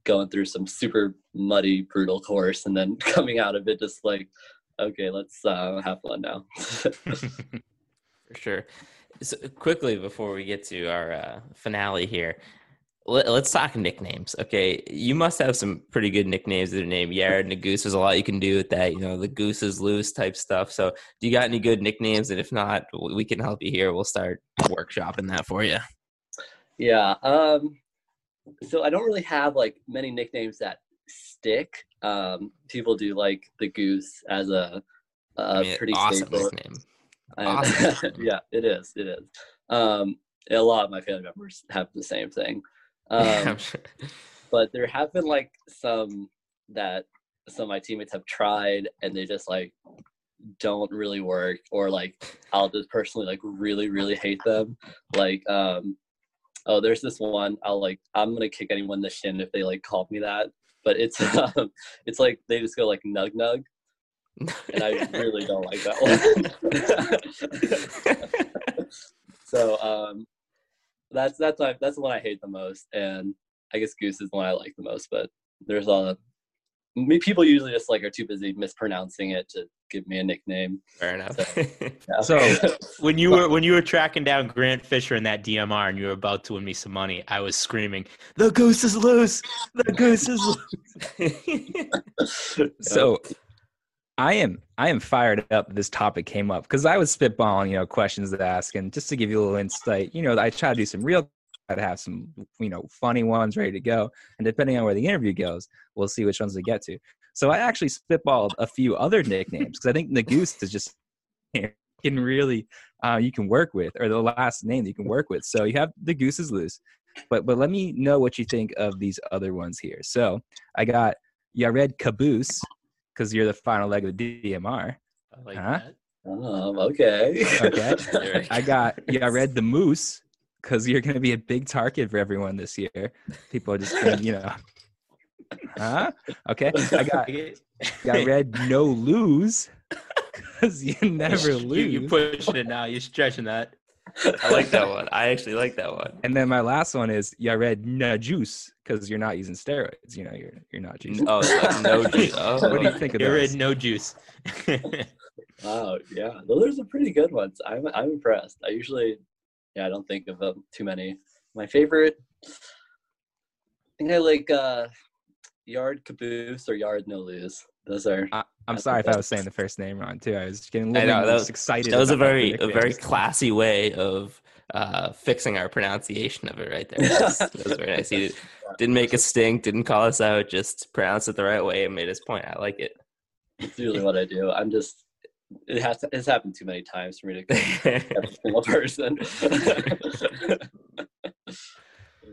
going through some super muddy brutal course and then coming out of it just like okay let's uh, have fun now. For sure. So quickly before we get to our uh, finale here let, us talk nicknames. Okay, you must have some pretty good nicknames with your name. Yared and the Goose. There's a lot you can do with that. You know, the Goose is loose type stuff. So, do you got any good nicknames? And if not, we can help you here. We'll start workshopping that for you. Yeah. Um. So I don't really have like many nicknames that stick. Um. People do like the Goose as a, a I mean, pretty awesome staple. nickname. Awesome. yeah, it is. It is. Um. A lot of my family members have the same thing. Um, but there have been like some that some of my teammates have tried and they just like don't really work or like I'll just personally like really really hate them. Like um oh there's this one I'll like I'm gonna kick anyone in the shin if they like call me that. But it's um, it's like they just go like nug nug. and I really don't like that one. so um that's that's why that's the one I hate the most, and I guess Goose is the one I like the most. But there's a people usually just like are too busy mispronouncing it to give me a nickname. Fair enough. So, yeah. so when you were when you were tracking down Grant Fisher in that DMR and you were about to win me some money, I was screaming, "The goose is loose! The goose is loose!" so I am I am fired up. This topic came up because I was spitballing, you know, questions to ask, and just to give you a little insight, you know, I try to do some real, to have some, you know, funny ones ready to go, and depending on where the interview goes, we'll see which ones we get to. So I actually spitballed a few other nicknames because I think the goose is just can really uh, you can work with, or the last name that you can work with. So you have the goose is loose, but but let me know what you think of these other ones here. So I got Yared Caboose because you're the final leg of the DMR. I like huh? that. Um, okay. Okay. I got yeah, I read the moose because you're gonna be a big target for everyone this year. People are just gonna, you know. Huh? Okay. I got I read no lose because you never lose. You, are pushing it now. You're stretching that. I like that one. I actually like that one. And then my last one is yeah, I read no juice because you're not using steroids. You know, you're you're not juicing. Oh, no juice. Oh. What do you think of that? you're those? no juice. wow, yeah, those are pretty good ones. I'm I'm impressed. I usually, yeah, I don't think of them too many. My favorite, I think I like uh, Yared Caboose or Yard No Lose. Those are. I, am sorry if I was saying the first name wrong too. I was getting a little know, that was, excited. That was a very a very classy way of uh, fixing our pronunciation of it right there. That was, that was very nice. He did, didn't make a stink, didn't call us out, just pronounced it the right way and made his point. I like it. It's usually what I do. I'm just it has it's happened too many times for me to every single person.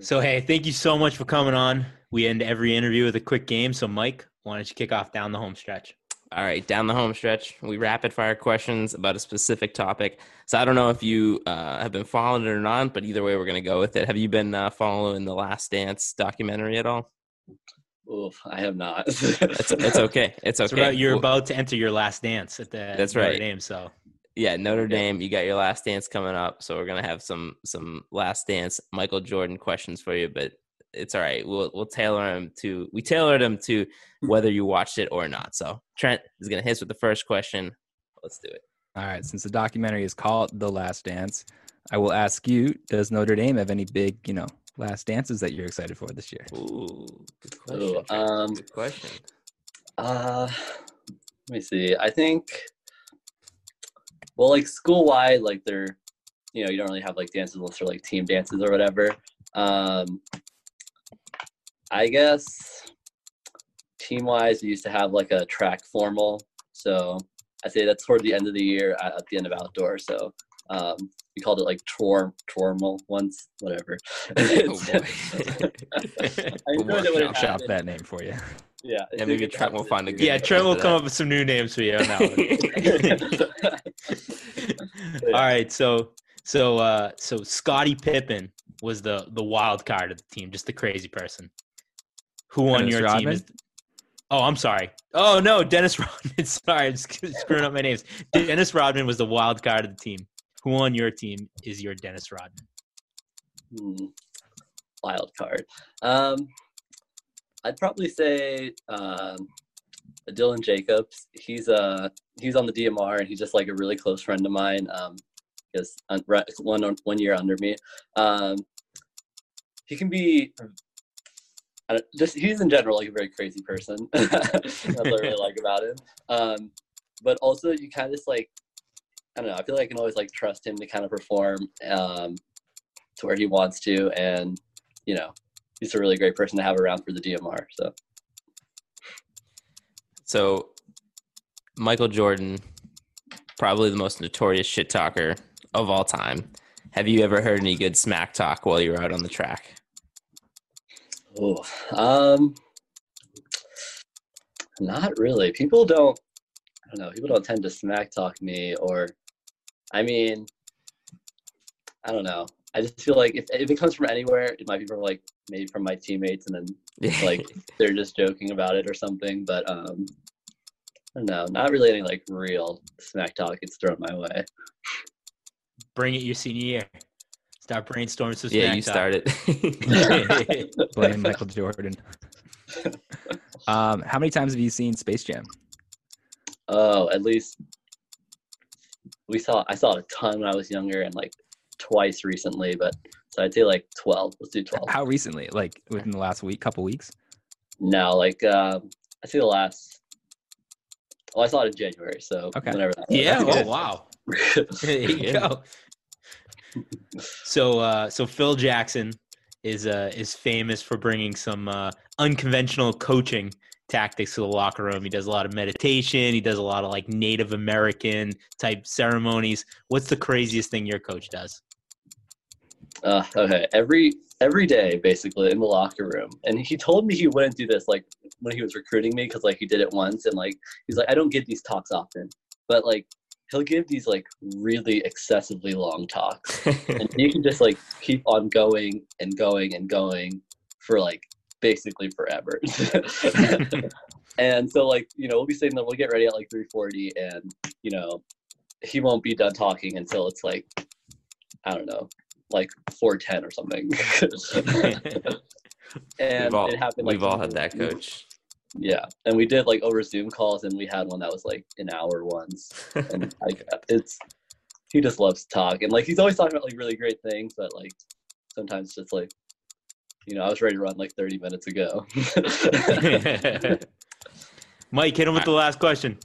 So hey, thank you so much for coming on. We end every interview with a quick game. So Mike, why don't you kick off down the home stretch? All right, down the home stretch, we rapid fire questions about a specific topic. So I don't know if you uh, have been following it or not, but either way, we're going to go with it. Have you been uh, following the Last Dance documentary at all? Oof, I have not. It's, it's okay. It's It's okay. about, you're Well, about to enter your last dance at the That's Notre right. Dame. So yeah, Notre Yeah. Dame, you got your Last Dance coming up, so we're gonna have some some Last Dance Michael Jordan questions for you, but it's all right. We'll we'll tailor them to we tailored them to whether you watched it or not. So Trent is gonna hit us with the first question. Let's do it. All right, since the documentary is called The Last Dance, I will ask you: Does Notre Dame have any big, you know, last dances that you're excited for this year? Ooh, good question. Trent. um, good question. Uh, let me see. I think, well, like school wide, like they're, you know, you don't really have like dances unless they're like team dances or whatever. Um, I guess team wise, we used to have like a track formal. So I say that's toward the end of the year at, at the end of outdoor. So um, we called it like torm tormal once, whatever. Oh boy. I enjoyed it when it I'll shop that name for you. Yeah, Yeah, maybe Trent will find a good yeah, Trent will come that. up with some new names for you on that one. All right, so so uh so Scottie Pippen was the the wild card of the team, just the crazy person. Who on Dennis your team is? Oh, I'm sorry. Oh no, Dennis Rodman. Sorry, I'm sc- screwing up my names. Dennis Rodman was the wild card of the team. Who on your team is your Dennis Rodman? Hmm. Wild card. Um, I'd probably say um, Dylan Jacobs. He's uh he's on the DMR and he's just like a really close friend of mine. Um, because one one year under me. Um, he can be. Just he's in general like a very crazy person. That's what I really like about him. Um, but also you kind of just like I don't know. I feel like I can always like trust him to kind of perform um, to where he wants to, and you know, he's a really great person to have around for the DMR. So So, Michael Jordan, probably the most notorious shit talker of all time. Have you ever heard any good smack talk while you were out on the track? Oh, um, not really. People don't. I don't know. People don't tend to smack talk me, or, I mean, I don't know. I just feel like if if it comes from anywhere, it might be from like maybe from my teammates, and then like they're just joking about it or something. But um, I don't know. Not really any like real smack talk gets thrown my way. Bring it your senior year. Start brainstorming some yeah, you started. Blame Michael Jordan. Um, how many times have you seen Space Jam? Oh, at least we saw. I saw it a ton when I was younger, and like twice recently. But so I'd say like twelve. Let's do twelve. How recently? Like within the last week, couple weeks? No, like um, I see the last. Oh, I saw it in January. So Okay. whenever that was. Yeah. That's Oh wow. there you go. So uh, so Phil Jackson is uh, is famous for bringing some uh, unconventional coaching tactics to the locker room. He does a lot of meditation. He does a lot of like Native American type ceremonies. What's the craziest thing your coach does? Uh, okay, every every day basically in the locker room, and he told me he wouldn't do this like when he was recruiting me because like he did it once, and like he's like I don't get these talks often, but like he'll give these like really excessively long talks, and you can just like keep on going and going and going for like basically forever. and so like you know we'll be sitting there, we'll get ready at like 3:40, and you know he won't be done talking until it's like I don't know like 4:10 or something. and we've all, it happened. Like, we've all had that coach. Yeah, and we did like over Zoom calls, and we had one that was like an hour once, and like it's he just loves to talk, and like he's always talking about like really great things, but like sometimes just like you know I was ready to run like 30 minutes ago. Mike, hit him with the last question.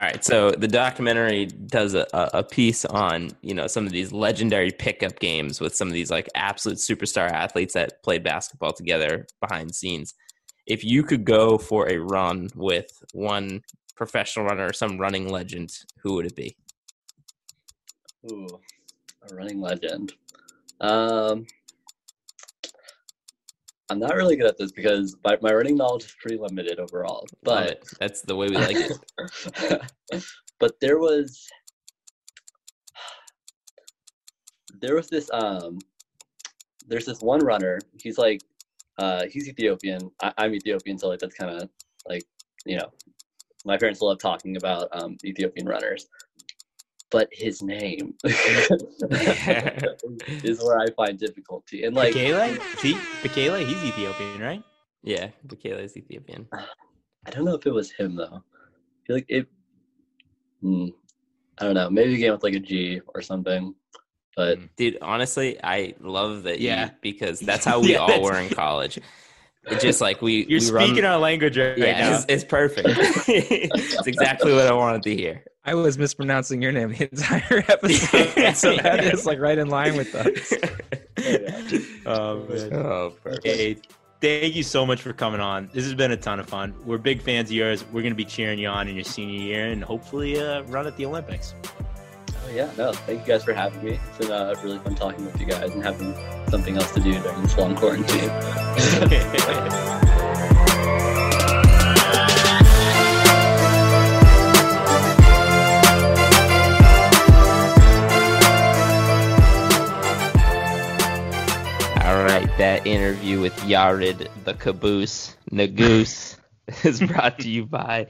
All right, so the documentary does a, a piece on you know some of these legendary pickup games with some of these like absolute superstar athletes that played basketball together behind scenes. If you could go for a run with one professional runner or some running legend, who would it be? Ooh, a running legend. Um, I'm not really good at this because my, my running knowledge is pretty limited overall. But that's the way we like it. but there was there was this um there's this one runner. He's like uh he's Ethiopian. I, I'm Ethiopian, so like that's kind of like you know my parents love talking about um Ethiopian runners. But his name is where I find difficulty. And like Bekele? See, Bekele, he's Ethiopian, right? Yeah, Bekele is Ethiopian. I don't know if it was him though. I feel like it. Hmm, I don't know. Maybe a game with like a G or something. But Mm. Dude, honestly, I love that. Yeah. you, because that's how we Yeah, all were in college. It's just like we. You're we run- speaking our language right, right Yeah, now. it's, it's perfect. it's exactly what I wanted to hear. I was mispronouncing your name the entire episode, so that is like right in line with us. Oh, man. Oh, perfect. Hey, thank you so much for coming on. This has been a ton of fun. We're big fans of yours. We're going to be cheering you on in your senior year and hopefully uh, run at the Olympics. Oh yeah, no. Thank you guys for having me. It's been uh, really fun talking with you guys and having something else to do during this long quarantine. All right, that interview with Yared the Caboose Nuguse is brought to you by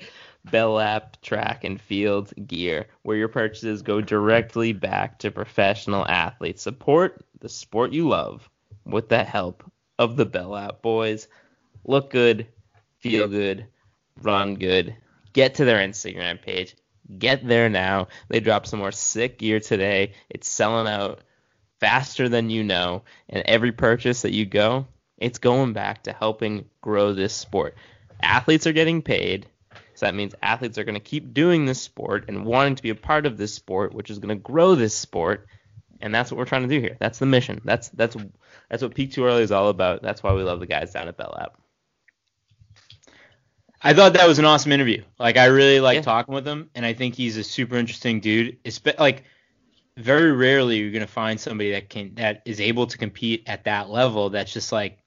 Bellap Track and Field Gear, where your purchases go directly back to professional athletes. Support the sport you love with the help of the Bellap boys. Look good, feel good, run good. Get to their Instagram page. Get there now. They dropped some more sick gear today. It's selling out faster than you know, and every purchase that you go, it's going back to helping grow this sport. Athletes are getting paid, so that means athletes are going to keep doing this sport and wanting to be a part of this sport, which is going to grow this sport, and that's what we're trying to do here. That's the mission. That's that's that's what Peak Too Early is all about. That's why we love the guys down at Bell Lap. I thought that was an awesome interview. Like I really like Yeah. talking with him, and I think he's a super interesting dude. Espe- like very rarely you're gonna find somebody that can that is able to compete at that level. That's just like,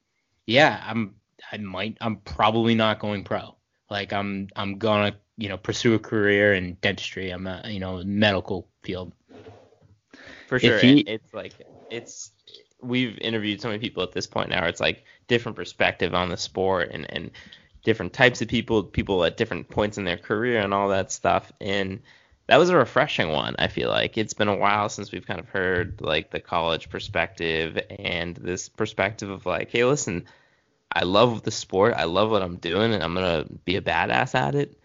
yeah, I'm I might I'm probably not going pro. Like I'm I'm gonna you know pursue a career in dentistry. I'm a you know medical field. For sure. he- it's like it's we've interviewed so many people at this point now. It's like different perspective on the sport and and different types of people, people at different points in their career and all that stuff. And that was a refreshing one. I feel like it's been a while since we've kind of heard like the college perspective and this perspective of like, hey, listen, I love the sport, I love what I'm doing, and I'm gonna be a badass at it.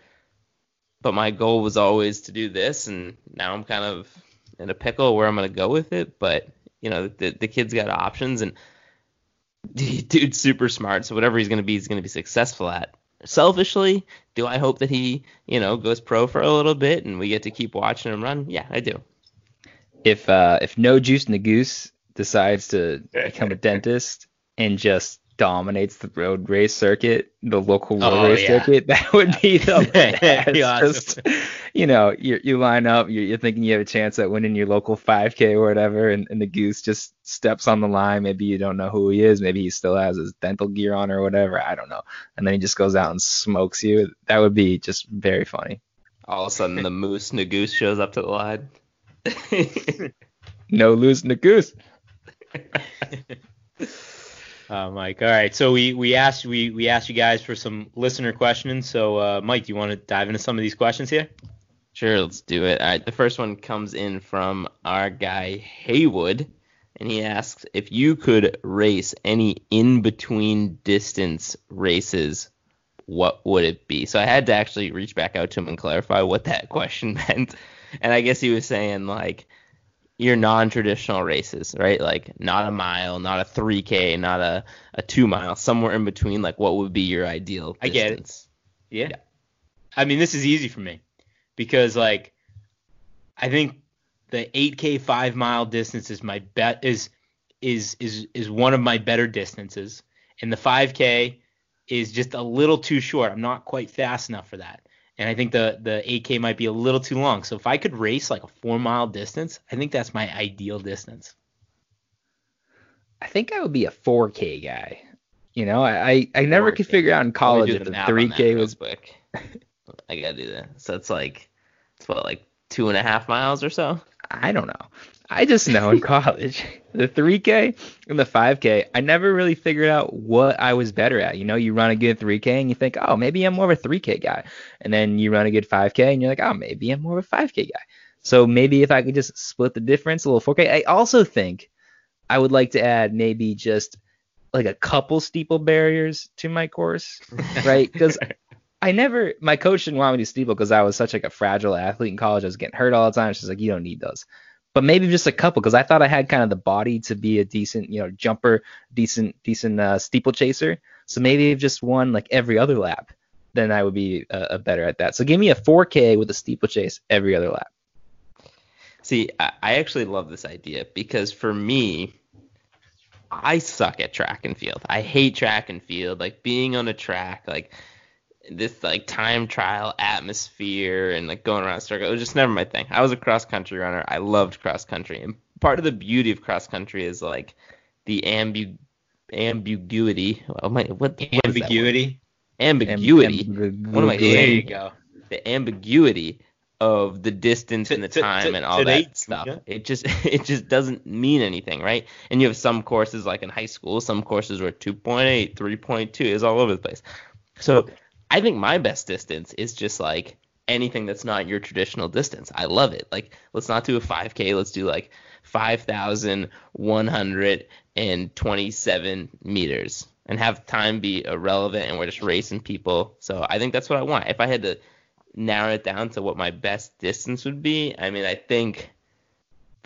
But my goal was always to do this, and now I'm kind of in a pickle where I'm gonna go with it. But you know, the the kid's got options, and dude's super smart. So whatever he's gonna be, he's gonna be successful at. Selfishly, do I hope that he, you know, goes pro for a little bit and we get to keep watching him run? Yeah, I do. If uh, if No Juice in the goose decides to become a dentist and just dominates the road race circuit, the local road Oh, race yeah. circuit, that would be the best. Just, you know, you you line up, you're, you're thinking you have a chance at winning your local 5K or whatever, and, and the goose just steps on the line. Maybe you don't know who he is. Maybe he still has his dental gear on or whatever. I don't know. And then he just goes out and smokes you. That would be just very funny. All of a sudden, the moose Nuguse shows up to the line. No losing the goose. Uh, Mike. All right. So we we asked we we asked you guys for some listener questions. So uh, Mike, do you want to dive into some of these questions here? Sure, let's do it. All right, the first one comes in from our guy Haywood, and he asks if you could race any in between distance races, what would it be? So I had to actually reach back out to him and clarify what that question meant. And I guess he was saying like your non-traditional races, right? Like not a mile, not a 3K, not a, a two mile, somewhere in between. Like what would be your ideal? I get it. distance? Yeah. I mean, this is easy for me. because like I think the 8K five mile distance is my bet is is is is one of my better distances, and the 5K is just a little too short. I'm not quite fast enough for that, and I think the the 8K might be a little too long. So if I could race like a four mile distance, I think that's my ideal distance. I think I would be a 4K guy. You know, I I, I never could 4K. figure out in college if the the math on that 3K was quick. I gotta do that. So it's like it's what like two and a half miles or so. I don't know. I just know in college, the 3K and the 5K, I never really figured out what I was better at. You know, you run a good 3K and you think, oh, maybe I'm more of a 3K guy. And then you run a good 5K and you're like, oh, maybe I'm more of a 5K guy. So maybe if I could just split the difference a little 4K. I also think I would like to add maybe just like a couple steeple barriers to my course, right? Because I never, my coach didn't want me to steeple because I was such like a fragile athlete in college. I was getting hurt all the time. She's like, you don't need those. But maybe just a couple because I thought I had kind of the body to be a decent, you know, jumper, decent, decent uh, steeple chaser. So maybe if just one like every other lap, then I would be uh, better at that. So give me a 4K with a steeplechase every other lap. See, I, I actually love this idea because for me, I suck at track and field. I hate track and field. Like being on a track, like this like time trial atmosphere and like going around a circle. It was just never my thing. I was a cross country runner. I loved cross country. And part of the beauty of cross country is like the ambu ambiguity. Am I- what, what is that word? Ambiguity. Ambiguity. What am I There you go. the ambiguity of the distance and the time and all that stuff. It just it just doesn't mean anything, right? And you have some courses like in high school, some courses were 2.8, 3.2, is all over the place. So I think my best distance is just like anything that's not your traditional distance. I love it. Like let's not do a 5K, let's do like 5,127 meters and have time be irrelevant and we're just racing people. So I think that's what I want. If I had to narrow it down to what my best distance would be, I mean, I think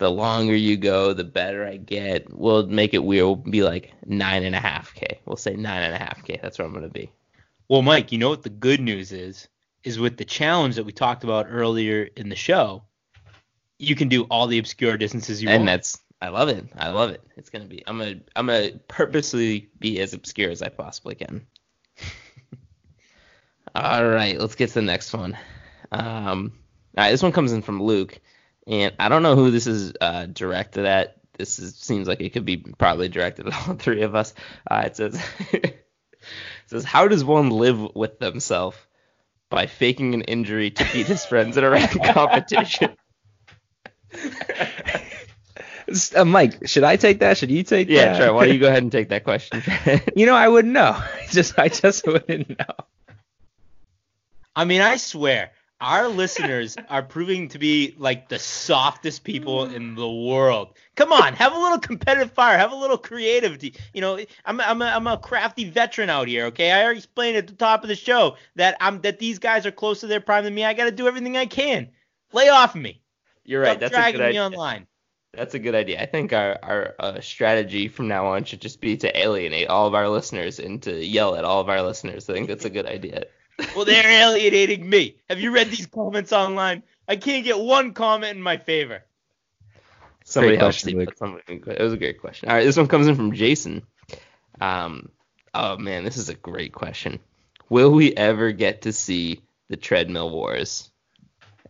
the longer you go, the better I get. We'll make it weird. We'll be like nine and a half K. We'll say nine and a half K. That's where I'm gonna be. Well, Mike, you know what the good news is? Is with the challenge that we talked about earlier in the show, you can do all the obscure distances you and want. that's I love it. I love it. It's gonna be. I'm gonna I'm gonna purposely be as obscure as I possibly can. all right, let's get to the next one. Um, all right, this one comes in from Luke, and I don't know who this is uh, directed at. This is, seems like it could be probably directed at all three of us. Uh, it says says how does one live with themselves by faking an injury to beat his friends in a random competition? Uh, Mike, should I take that? Should you take Yeah, that? Trent, why don't you go ahead and take that question? You know, I wouldn't know. Just, I just wouldn't know. I mean, I swear, our listeners are proving to be like the softest people in the world. Come on, have a little competitive fire, have a little creativity. You know, I'm I'm a, I'm a crafty veteran out here. Okay, I already explained at the top of the show that I'm that these guys are closer to their prime than me. I got to do everything I can. Lay off me. You're right. Stop That's a good me idea. online. That's a good idea. I think our our uh, strategy from now on should just be to alienate all of our listeners and to yell at all of our listeners. I think that's a good idea. Well, they're alienating me. Have you read these comments online? I can't get one comment in my favor. Somebody Great help question, Steve. Luke. That's somebody- It was a great question. All right, this one comes in from Jason. Um, oh man, this is a great question. Will we ever get to see the treadmill wars?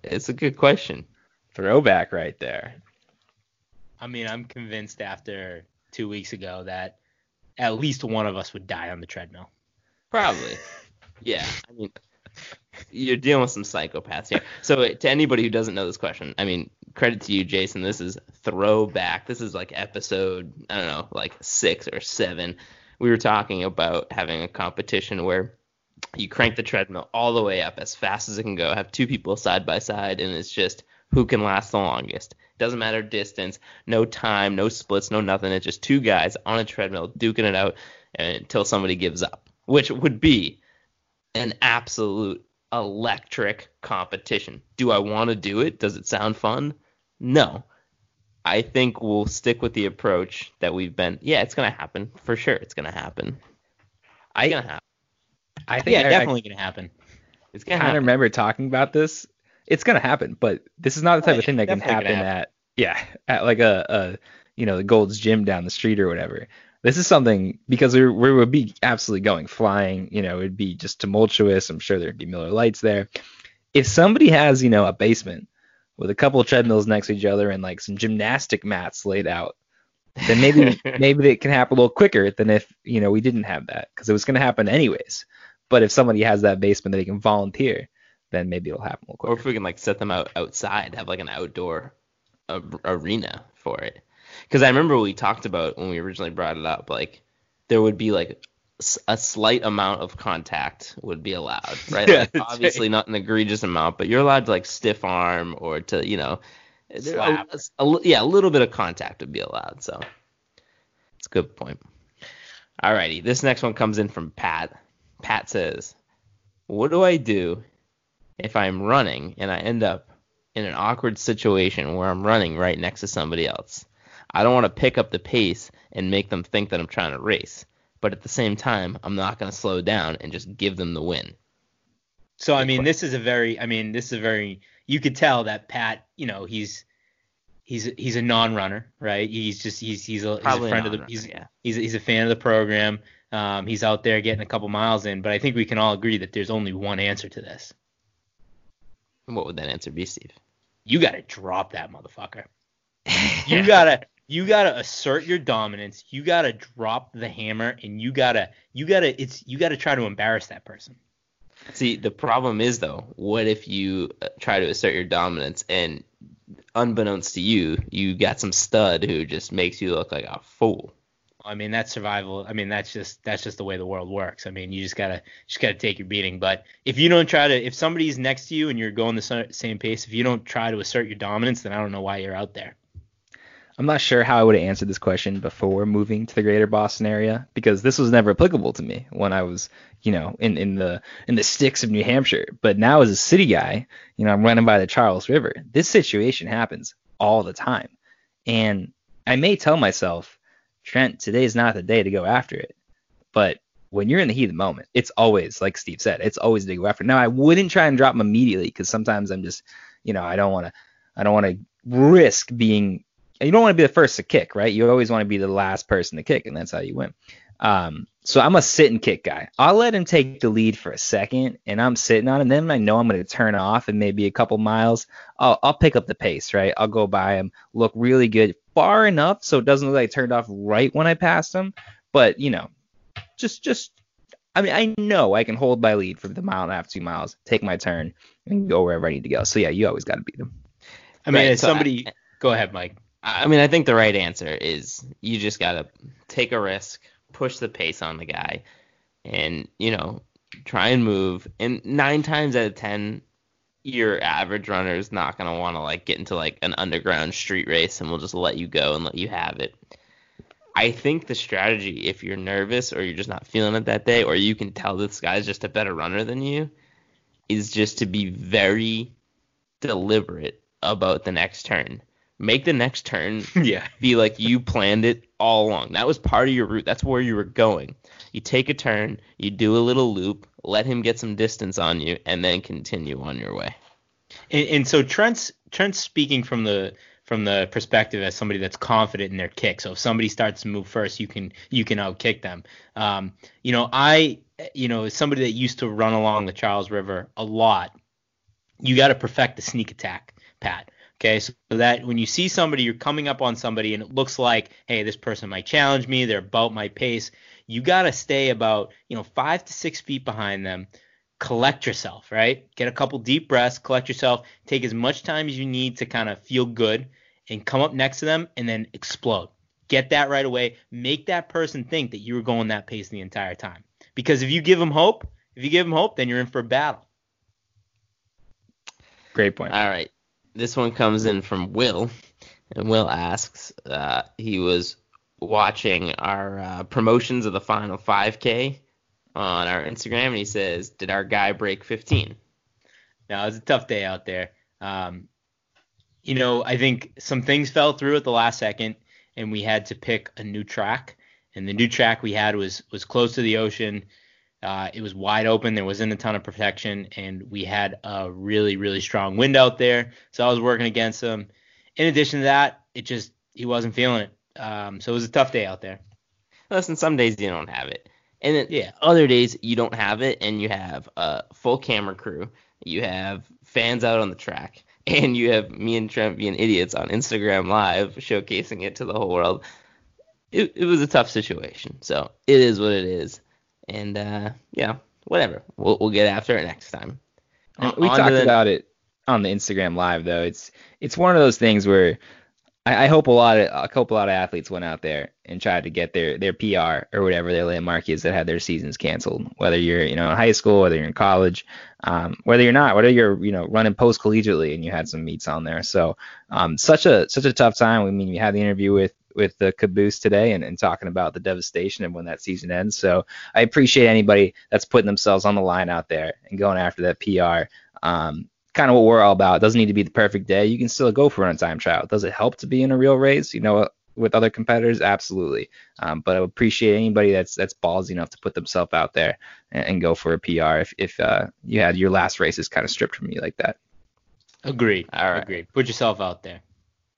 It's a good question. Throwback right there. I mean, I'm convinced after two weeks ago that at least one of us would die on the treadmill. Probably. Yeah. I mean, you're dealing with some psychopaths here. So to anybody who doesn't know this question, I mean, credit to you, Jason. This is throwback. This is like episode, I don't know, like six or seven. We were talking about having a competition where you crank the treadmill all the way up as fast as it can go, have two people side by side, and it's just who can last the longest. Doesn't matter distance, no time, no splits, no nothing. It's just two guys on a treadmill duking it out until somebody gives up, which would be an absolute electric competition. Do I want to do it? Does it sound fun? No. I think we'll stick with the approach that we've been. Yeah, it's gonna happen for sure. It's gonna happen. I, It's gonna happen. I think Yeah, I, definitely gonna happen. It's I gonna happen. remember talking about this. it's gonna happen. But this is not the type Oh, of thing that can definitely happen at yeah at like a, a you know the Gold's Gym down the street or whatever. This is something because we, we would be absolutely going flying. You know, it'd be just tumultuous. I'm sure there'd be Miller Lites there. If somebody has you know a basement with a couple of treadmills next to each other and like some gymnastic mats laid out, then maybe maybe it can happen a little quicker than if you know we didn't have that because it was going to happen anyways. But if somebody has that basement that they can volunteer, then maybe it'll happen a little Or if we can like set them out outside, have like an outdoor arena for it. Because I remember we talked about when we originally brought it up, like there would be like a slight amount of contact would be allowed, right? Yeah, like, obviously not an egregious amount, but you're allowed to like stiff arm or to you know, a- a yeah, a little bit of contact would be allowed. So it's a good point. Alrighty, this next one comes in from Pat. Pat says, "What do I do if I'm running and I end up in an awkward situation where I'm running right next to somebody else. I don't want to pick up the pace and make them think that I'm trying to race, but at the same time, I'm not going to slow down and just give them the win. So I mean, this is a very, I mean, this is a very, you could tell that Pat, you know, he's he's he's a non-runner, right? He's just he's he's a, he's a friend of the he's yeah. he's he's a fan of the program. Um, he's out there getting a couple miles in, but I think we can all agree that there's only one answer to this. And what would that answer be, Steve? You got to drop that motherfucker. You gotta you gotta assert your dominance. You gotta drop the hammer, and you gotta you gotta it's you gotta try to embarrass that person. See, the problem is though, what if you uh, try to assert your dominance and unbeknownst to you, you got some stud who just makes you look like a fool. I mean that's survival. I mean that's just that's just the way the world works. I mean you just gotta just gotta take your beating. But if you don't try to, if somebody's next to you and you're going the same pace, if you don't try to assert your dominance, then I don't know why you're out there. I'm not sure how I would have answered this question before moving to the greater Boston area because this was never applicable to me when I was, you know, in, in the in the sticks of New Hampshire. But now as a city guy, you know, I'm running by the Charles River. This situation happens all the time. And I may tell myself, Trent, today's not the day to go after it. But when you're in the heat of the moment, it's always, like Steve said, it's always to go after. Now I wouldn't try and drop them immediately because sometimes I'm just, you know, I don't want to, I don't want to risk being you don't want to be the first to kick, right? You always want to be the last person to kick, and that's how you win. Um, so I'm a sit and kick guy. I'll let him take the lead for a second, and I'm sitting on him. Then I know I'm going to turn off in maybe a couple miles. I'll, I'll pick up the pace, right? I'll go by him, look really good, far enough so it doesn't look like I turned off right when I passed him. But you know, just just I mean, I know I can hold my lead for the mile and a half, two miles, take my turn, and go wherever I need to go. So yeah, you always got to beat him. I mean, Right, so I- somebody, go ahead, Mike. I mean, I think the right answer is you just gotta take a risk, push the pace on the guy, and you know try and move. And nine times out of ten, your average runner is not gonna want to like get into like an underground street race, and will just let you go and let you have it. I think the strategy, if you're nervous or you're just not feeling it that day, or you can tell this guy's just a better runner than you, is just to be very deliberate about the next turn. Make the next turn yeah. be like you planned it all along. That was part of your route. That's where you were going. You take a turn, you do a little loop, let him get some distance on you, and then continue on your way. And, and so Trent's Trent's speaking from the from the perspective as somebody that's confident in their kick. So if somebody starts to move first, you can you can outkick them. Um, you know, I you know as somebody that used to run along the Charles River a lot, you got to perfect the sneak attack, Pat. Okay, so that when you see somebody, you're coming up on somebody, and it looks like, hey, this person might challenge me. They're about my pace. You got to stay about, you know, five to six feet behind them. Collect yourself, right? Get a couple deep breaths. Collect yourself. Take as much time as you need to kind of feel good, and come up next to them, and then explode. Get that right away. Make that person think that you were going that pace the entire time. Because if you give them hope, if you give them hope, then you're in for a battle. Great point. All right. This one comes in from Will, and Will asks, uh, he was watching our uh, promotions of the final 5K on our Instagram, and he says, "Did our guy break 15?" Now it was a tough day out there. Um, you know, I think some things fell through at the last second, and we had to pick a new track. And the new track we had was was close to the ocean. Uh, it was wide open. There wasn't a ton of protection, and we had a really, really strong wind out there. So I was working against him. In addition to that, it just he wasn't feeling it. Um, so it was a tough day out there. Listen, some days you don't have it, and then Yeah. other days you don't have it, and you have a full camera crew, you have fans out on the track, and you have me and Trent being idiots on Instagram Live showcasing it to the whole world. It, it was a tough situation, so it is what it is, and uh, yeah, whatever. We'll we'll get after it next time. And we On talked the- about it on the Instagram live though. It's it's one of those things where I, I hope a lot of a couple lot of athletes went out there and tried to get their their PR or whatever their landmark is that had their seasons canceled. Whether you're you know in high school, whether you're in college, um, whether you're not, whether you're you know running post collegiately and you had some meets on there. So um, such a such a tough time. I mean, you had the interview with with the caboose today and, and talking about the devastation and when that season ends. So I appreciate anybody that's putting themselves on the line out there and going after that PR. Um, kind of what we're all about. It doesn't need to be the perfect day. You can still go for an time trial. Does it help to be in a real race? You know, with other competitors, absolutely. Um, but I appreciate anybody that's that's ballsy enough to put themselves out there and, and go for a PR. If if uh, you had your last races kind of stripped from you like that. Agreed. All right. Agreed. Put yourself out there.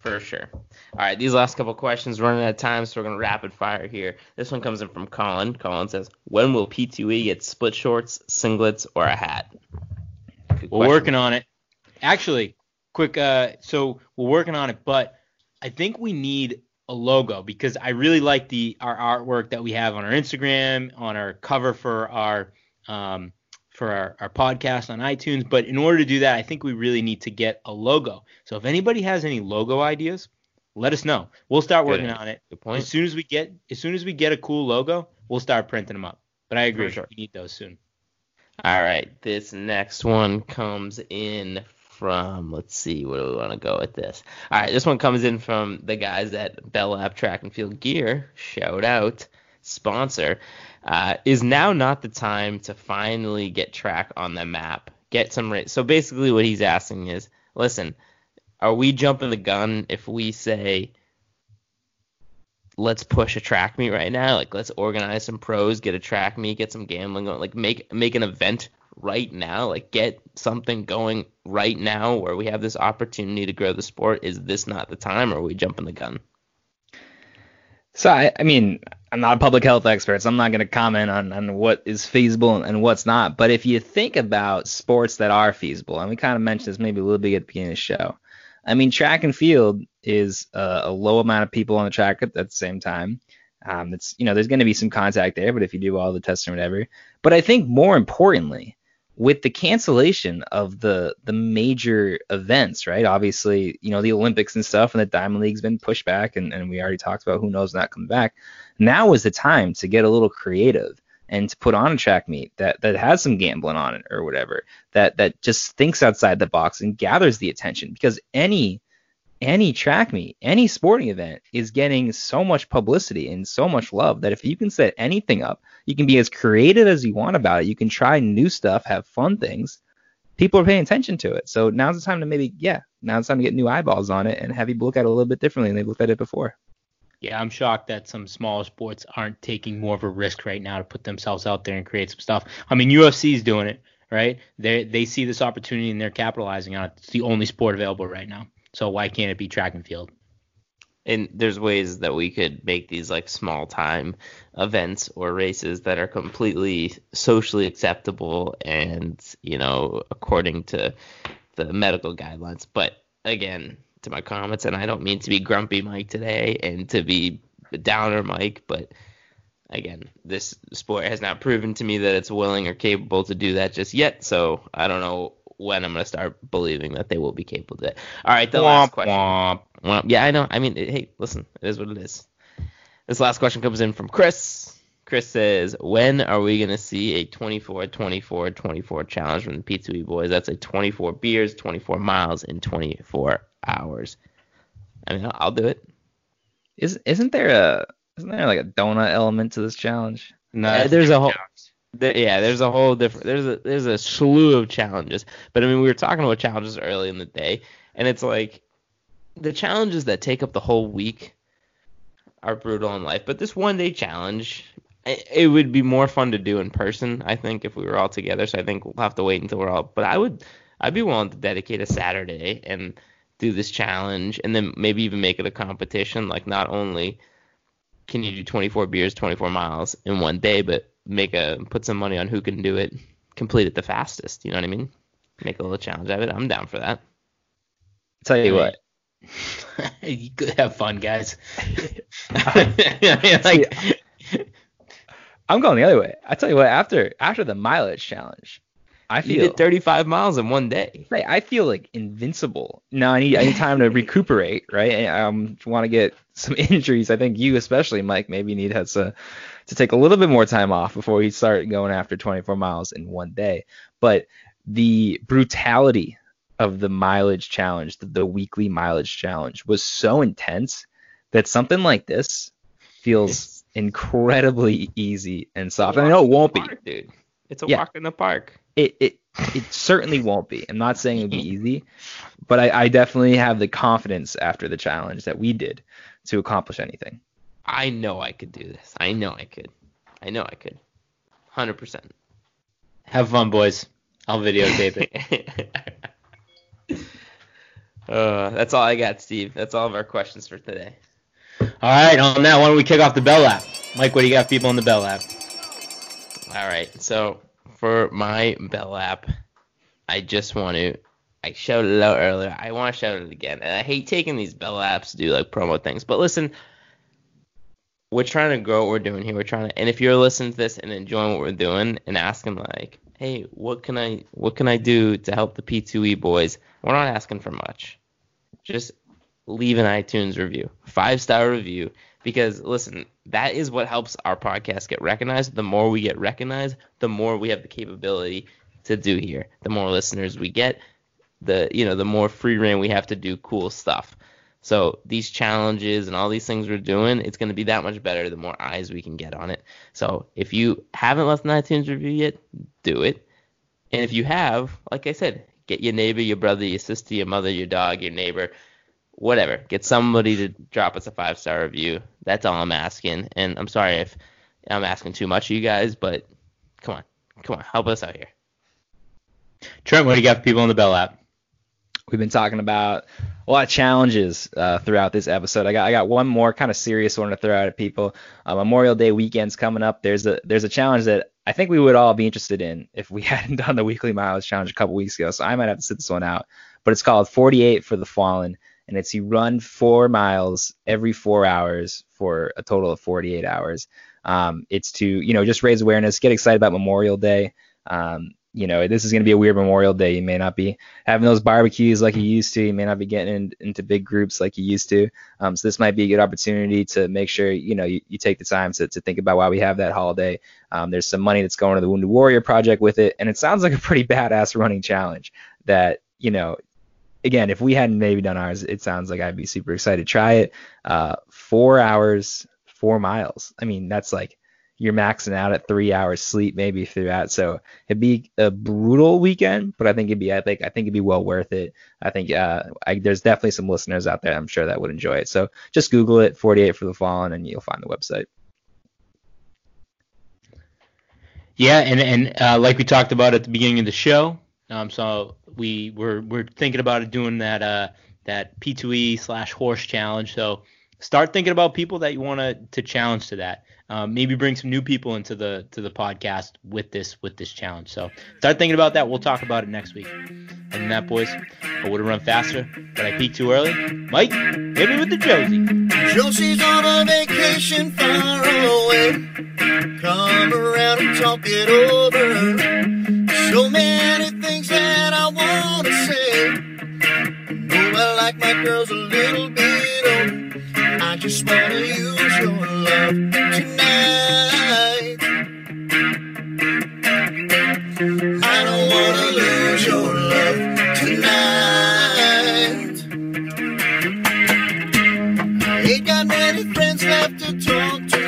For sure. All right, these last couple questions running out of time, so we're gonna rapid fire here. This one comes in from Colin. Colin says, "When will P2E get split shorts, singlets, or a hat?" Good We're question. working on it. Actually, quick. Uh, so we're working on it, but I think we need a logo because I really like the our artwork that we have on our Instagram, on our cover for our um, for our, our podcast on iTunes. But in order to do that, I think we really need to get a logo. So if anybody has any logo ideas, let us know. We'll start Good. working on it. Good point. As soon as we get as soon as we get a cool logo, we'll start printing them up. But I agree, sure. we need those soon. All right, this next one comes in from. Let's see, where do we want to go with this? All right, this one comes in from the guys at Bell Lap Track and Field Gear. Shout out, sponsor. Uh, is now not the time to finally get track on the map? Get some race. So basically, what he's asking is, listen, are we jumping the gun if we say let's push a track meet right now. Like let's organize some pros, get a track meet, get some gambling going. Like make make an event right now. Like get something going right now where we have this opportunity to grow the sport. Is this not the time or are we jumping the gun? So I, I mean, I'm not a public health expert, so I'm not going to comment on, on what is feasible and what's not. But if you think about sports that are feasible, and we kind of mentioned this maybe a little bit at the beginning of the show, I mean, track and field is a, a low amount of people on the track at, at the same time. Um, it's you know, there's going to be some contact there, but if you do all the tests or whatever. But I think more importantly, with the cancellation of the the major events, right? Obviously, you know, the Olympics and stuff and the Diamond League's been pushed back and, and we already talked about who knows not coming back. Now is the time to get a little creative and to put on a track meet that that has some gambling on it or whatever, that that just thinks outside the box and gathers the attention because any any track meet, any sporting event is getting so much publicity and so much love that if you can set anything up, you can be as creative as you want about it. You can try new stuff, have fun things. People are paying attention to it. So now's the time to maybe, yeah, now's the time to get new eyeballs on it and have people look at it a little bit differently than they've looked at it before. Yeah, I'm shocked that some smaller sports aren't taking more of a risk right now to put themselves out there and create some stuff. I mean, UFC's doing it, right? They they see this opportunity and they're capitalizing on it. It's the only sport available right now. So why can't it be track and field? and there's ways that we could make these like small time events or races that are completely socially acceptable and you know according to the medical guidelines but again to my comments and i don't mean to be grumpy mike today and to be downer mike but again this sport has not proven to me that it's willing or capable to do that just yet so i don't know when i'm going to start believing that they will be capable of it. all right the last question womp. well, yeah, I know. I mean, it- hey, listen, it is what it is. This last question comes in from Chris. Chris says, "When are we gonna see a 24, 24, 24 challenge from the P2E boys? That's a 24 beers, 24 miles in 24 hours. I mean, I'll, I'll do it. Is isn't there a isn't there like a donut element to this challenge? No, Uh, there's a whole- challenge. There, yeah, there's a whole different. There's a there's a slew of challenges. But I mean, we were talking about challenges early in the day, and it's like the challenges that take up the whole week are brutal in life. But this one day challenge, I- it would be more fun to do in person. I think if we were all together. So I think we'll have to wait until we're all. But I would, I'd be willing to dedicate a Saturday and do this challenge, and then maybe even make it a competition. Like not only can you do 24 beers, 24 miles in one day, but make a put some money on who can do it, complete it the fastest. You know what I mean? Make a little challenge out of it. I'm down for that. tell you what, you could have fun, guys. like, I'm going the other way. I tell you what, after after the mileage challenge, I You feel did 35 miles in one day. Right, I feel like invincible. Now I need I need time to recuperate, right? And I um, want to get some injuries. I think you especially, Mike, maybe need has to to take a little bit more time off before we start going after 24 miles in one day. But the brutality of the mileage challenge, the, the weekly mileage challenge, was so intense that something like this feels incredibly easy and soft. And I know it won't be. Dude. It's a Yeah. walk in the park. It it it certainly won't be. I'm not saying it'll be easy, but I, I definitely have the confidence after the challenge that we did to accomplish anything. I know I could do this. I know I could. I know I could. 100%. have fun, boys. I'll videotape it. uh, that's all I got, Steve. That's all of our questions for today. All right, on that, why don't we kick off the Bell Lap? Mike, what do you got, people on the Bell Lap? All right. So for my Bell Lap, I just want to. I shouted it out earlier. I want to shout it again. And I hate taking these Bell Laps to do like promo things. But listen, we're trying to grow what we're doing here. We're trying to. And if you're listening to this and enjoying what we're doing and asking like, hey, what can I what can I do to help the P2E boys? We're not asking for much. Just leave an iTunes review, five star review, because listen, that is what helps our podcast get recognized. The more we get recognized, the more we have the capability to do here. The more listeners we get, the you know, the more free reign we have to do cool stuff. So these challenges and all these things we're doing, it's going to be that much better the more eyes we can get on it. So if you haven't left an iTunes review yet, do it. And if you have, like I said, get your neighbor, your brother, your sister, your mother, your dog, your neighbor, whatever. Get somebody to drop us a five star review. That's all I'm asking. And I'm sorry if I'm asking too much of you guys, but come on, come on, help us out here. Trent, what do you got for people on the Bell Lap? We've been talking about a lot of challenges uh, throughout this episode. I got I got one more kind of serious one to throw out at people. Uh, Memorial Day weekend's coming up. There's a there's a challenge that I think we would all be interested in if we hadn't done the weekly mileage challenge a couple weeks ago. So I might have to sit this one out. But it's called 48 for the Fallen, and it's you run four miles every four hours for a total of 48 hours. Um, it's to you know just raise awareness, get excited about Memorial Day. Um, you know, this is going to be a weird Memorial Day. You may not be having those barbecues like you used to. You may not be getting in, into big groups like you used to. Um, so this might be a good opportunity to make sure you know you, you take the time to, to think about why we have that holiday. Um, there's some money that's going to the Wounded Warrior Project with it, and it sounds like a pretty badass running challenge. That you know, again, if we hadn't maybe done ours, it sounds like I'd be super excited to try it. Uh, four hours, four miles. I mean, that's like you're maxing out at three hours sleep maybe through that. So it'd be a brutal weekend, but I think it'd be epic. I think it'd be well worth it. I think uh, I, there's definitely some listeners out there I'm sure that would enjoy it. So just Google it, 48 for the Fallen, and you'll find the website. Yeah, and and uh, like we talked about at the beginning of the show, um, so we we're we're thinking about doing that uh that P2E slash horse challenge. So start thinking about people that you want to to challenge to that. Um, maybe bring some new people into the to the podcast with this with this challenge. So start thinking about that. We'll talk about it next week. And that, boys, I would have run faster, but I peaked too early. Mike, hit me with the Josie. Josie's on a vacation far away. Come around and talk it over. So many things that I want to say. Know I like my girls a little bit older. I just want to use your love tonight. I don't want to lose your love tonight. Ain't got many friends left to talk to.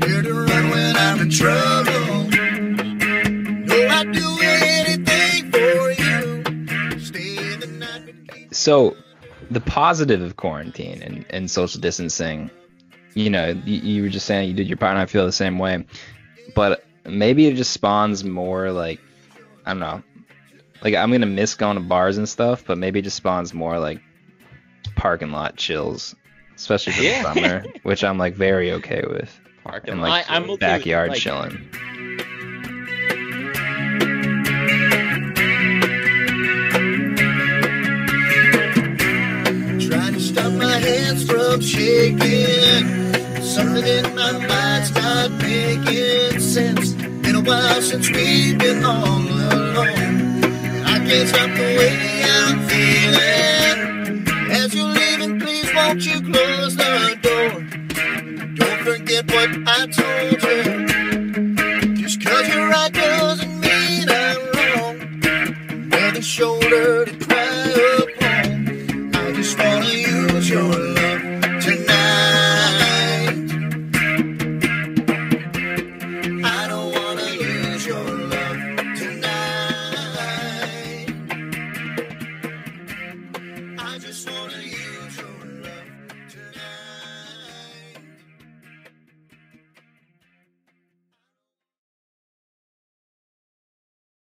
Where to run when I'm in trouble. So the positive of quarantine and, and social distancing you know, you, you were just saying you did your part, and I feel the same way. But maybe it just spawns more like I don't know. Like I'm gonna miss going to bars and stuff, but maybe it just spawns more like parking lot chills, especially for Yeah. the summer, which I'm like very okay with. Parking And lot. like I, am okay with, backyard like, chilling. Hands from shaking. Something in my mind's not making sense. Been a while since we've been all alone. I can't stop the way I'm feeling. As you're leaving, please won't you close the door? Don't forget what I told you. Just cause you're right doesn't mean I'm wrong. Another shoulder to cry upon. Use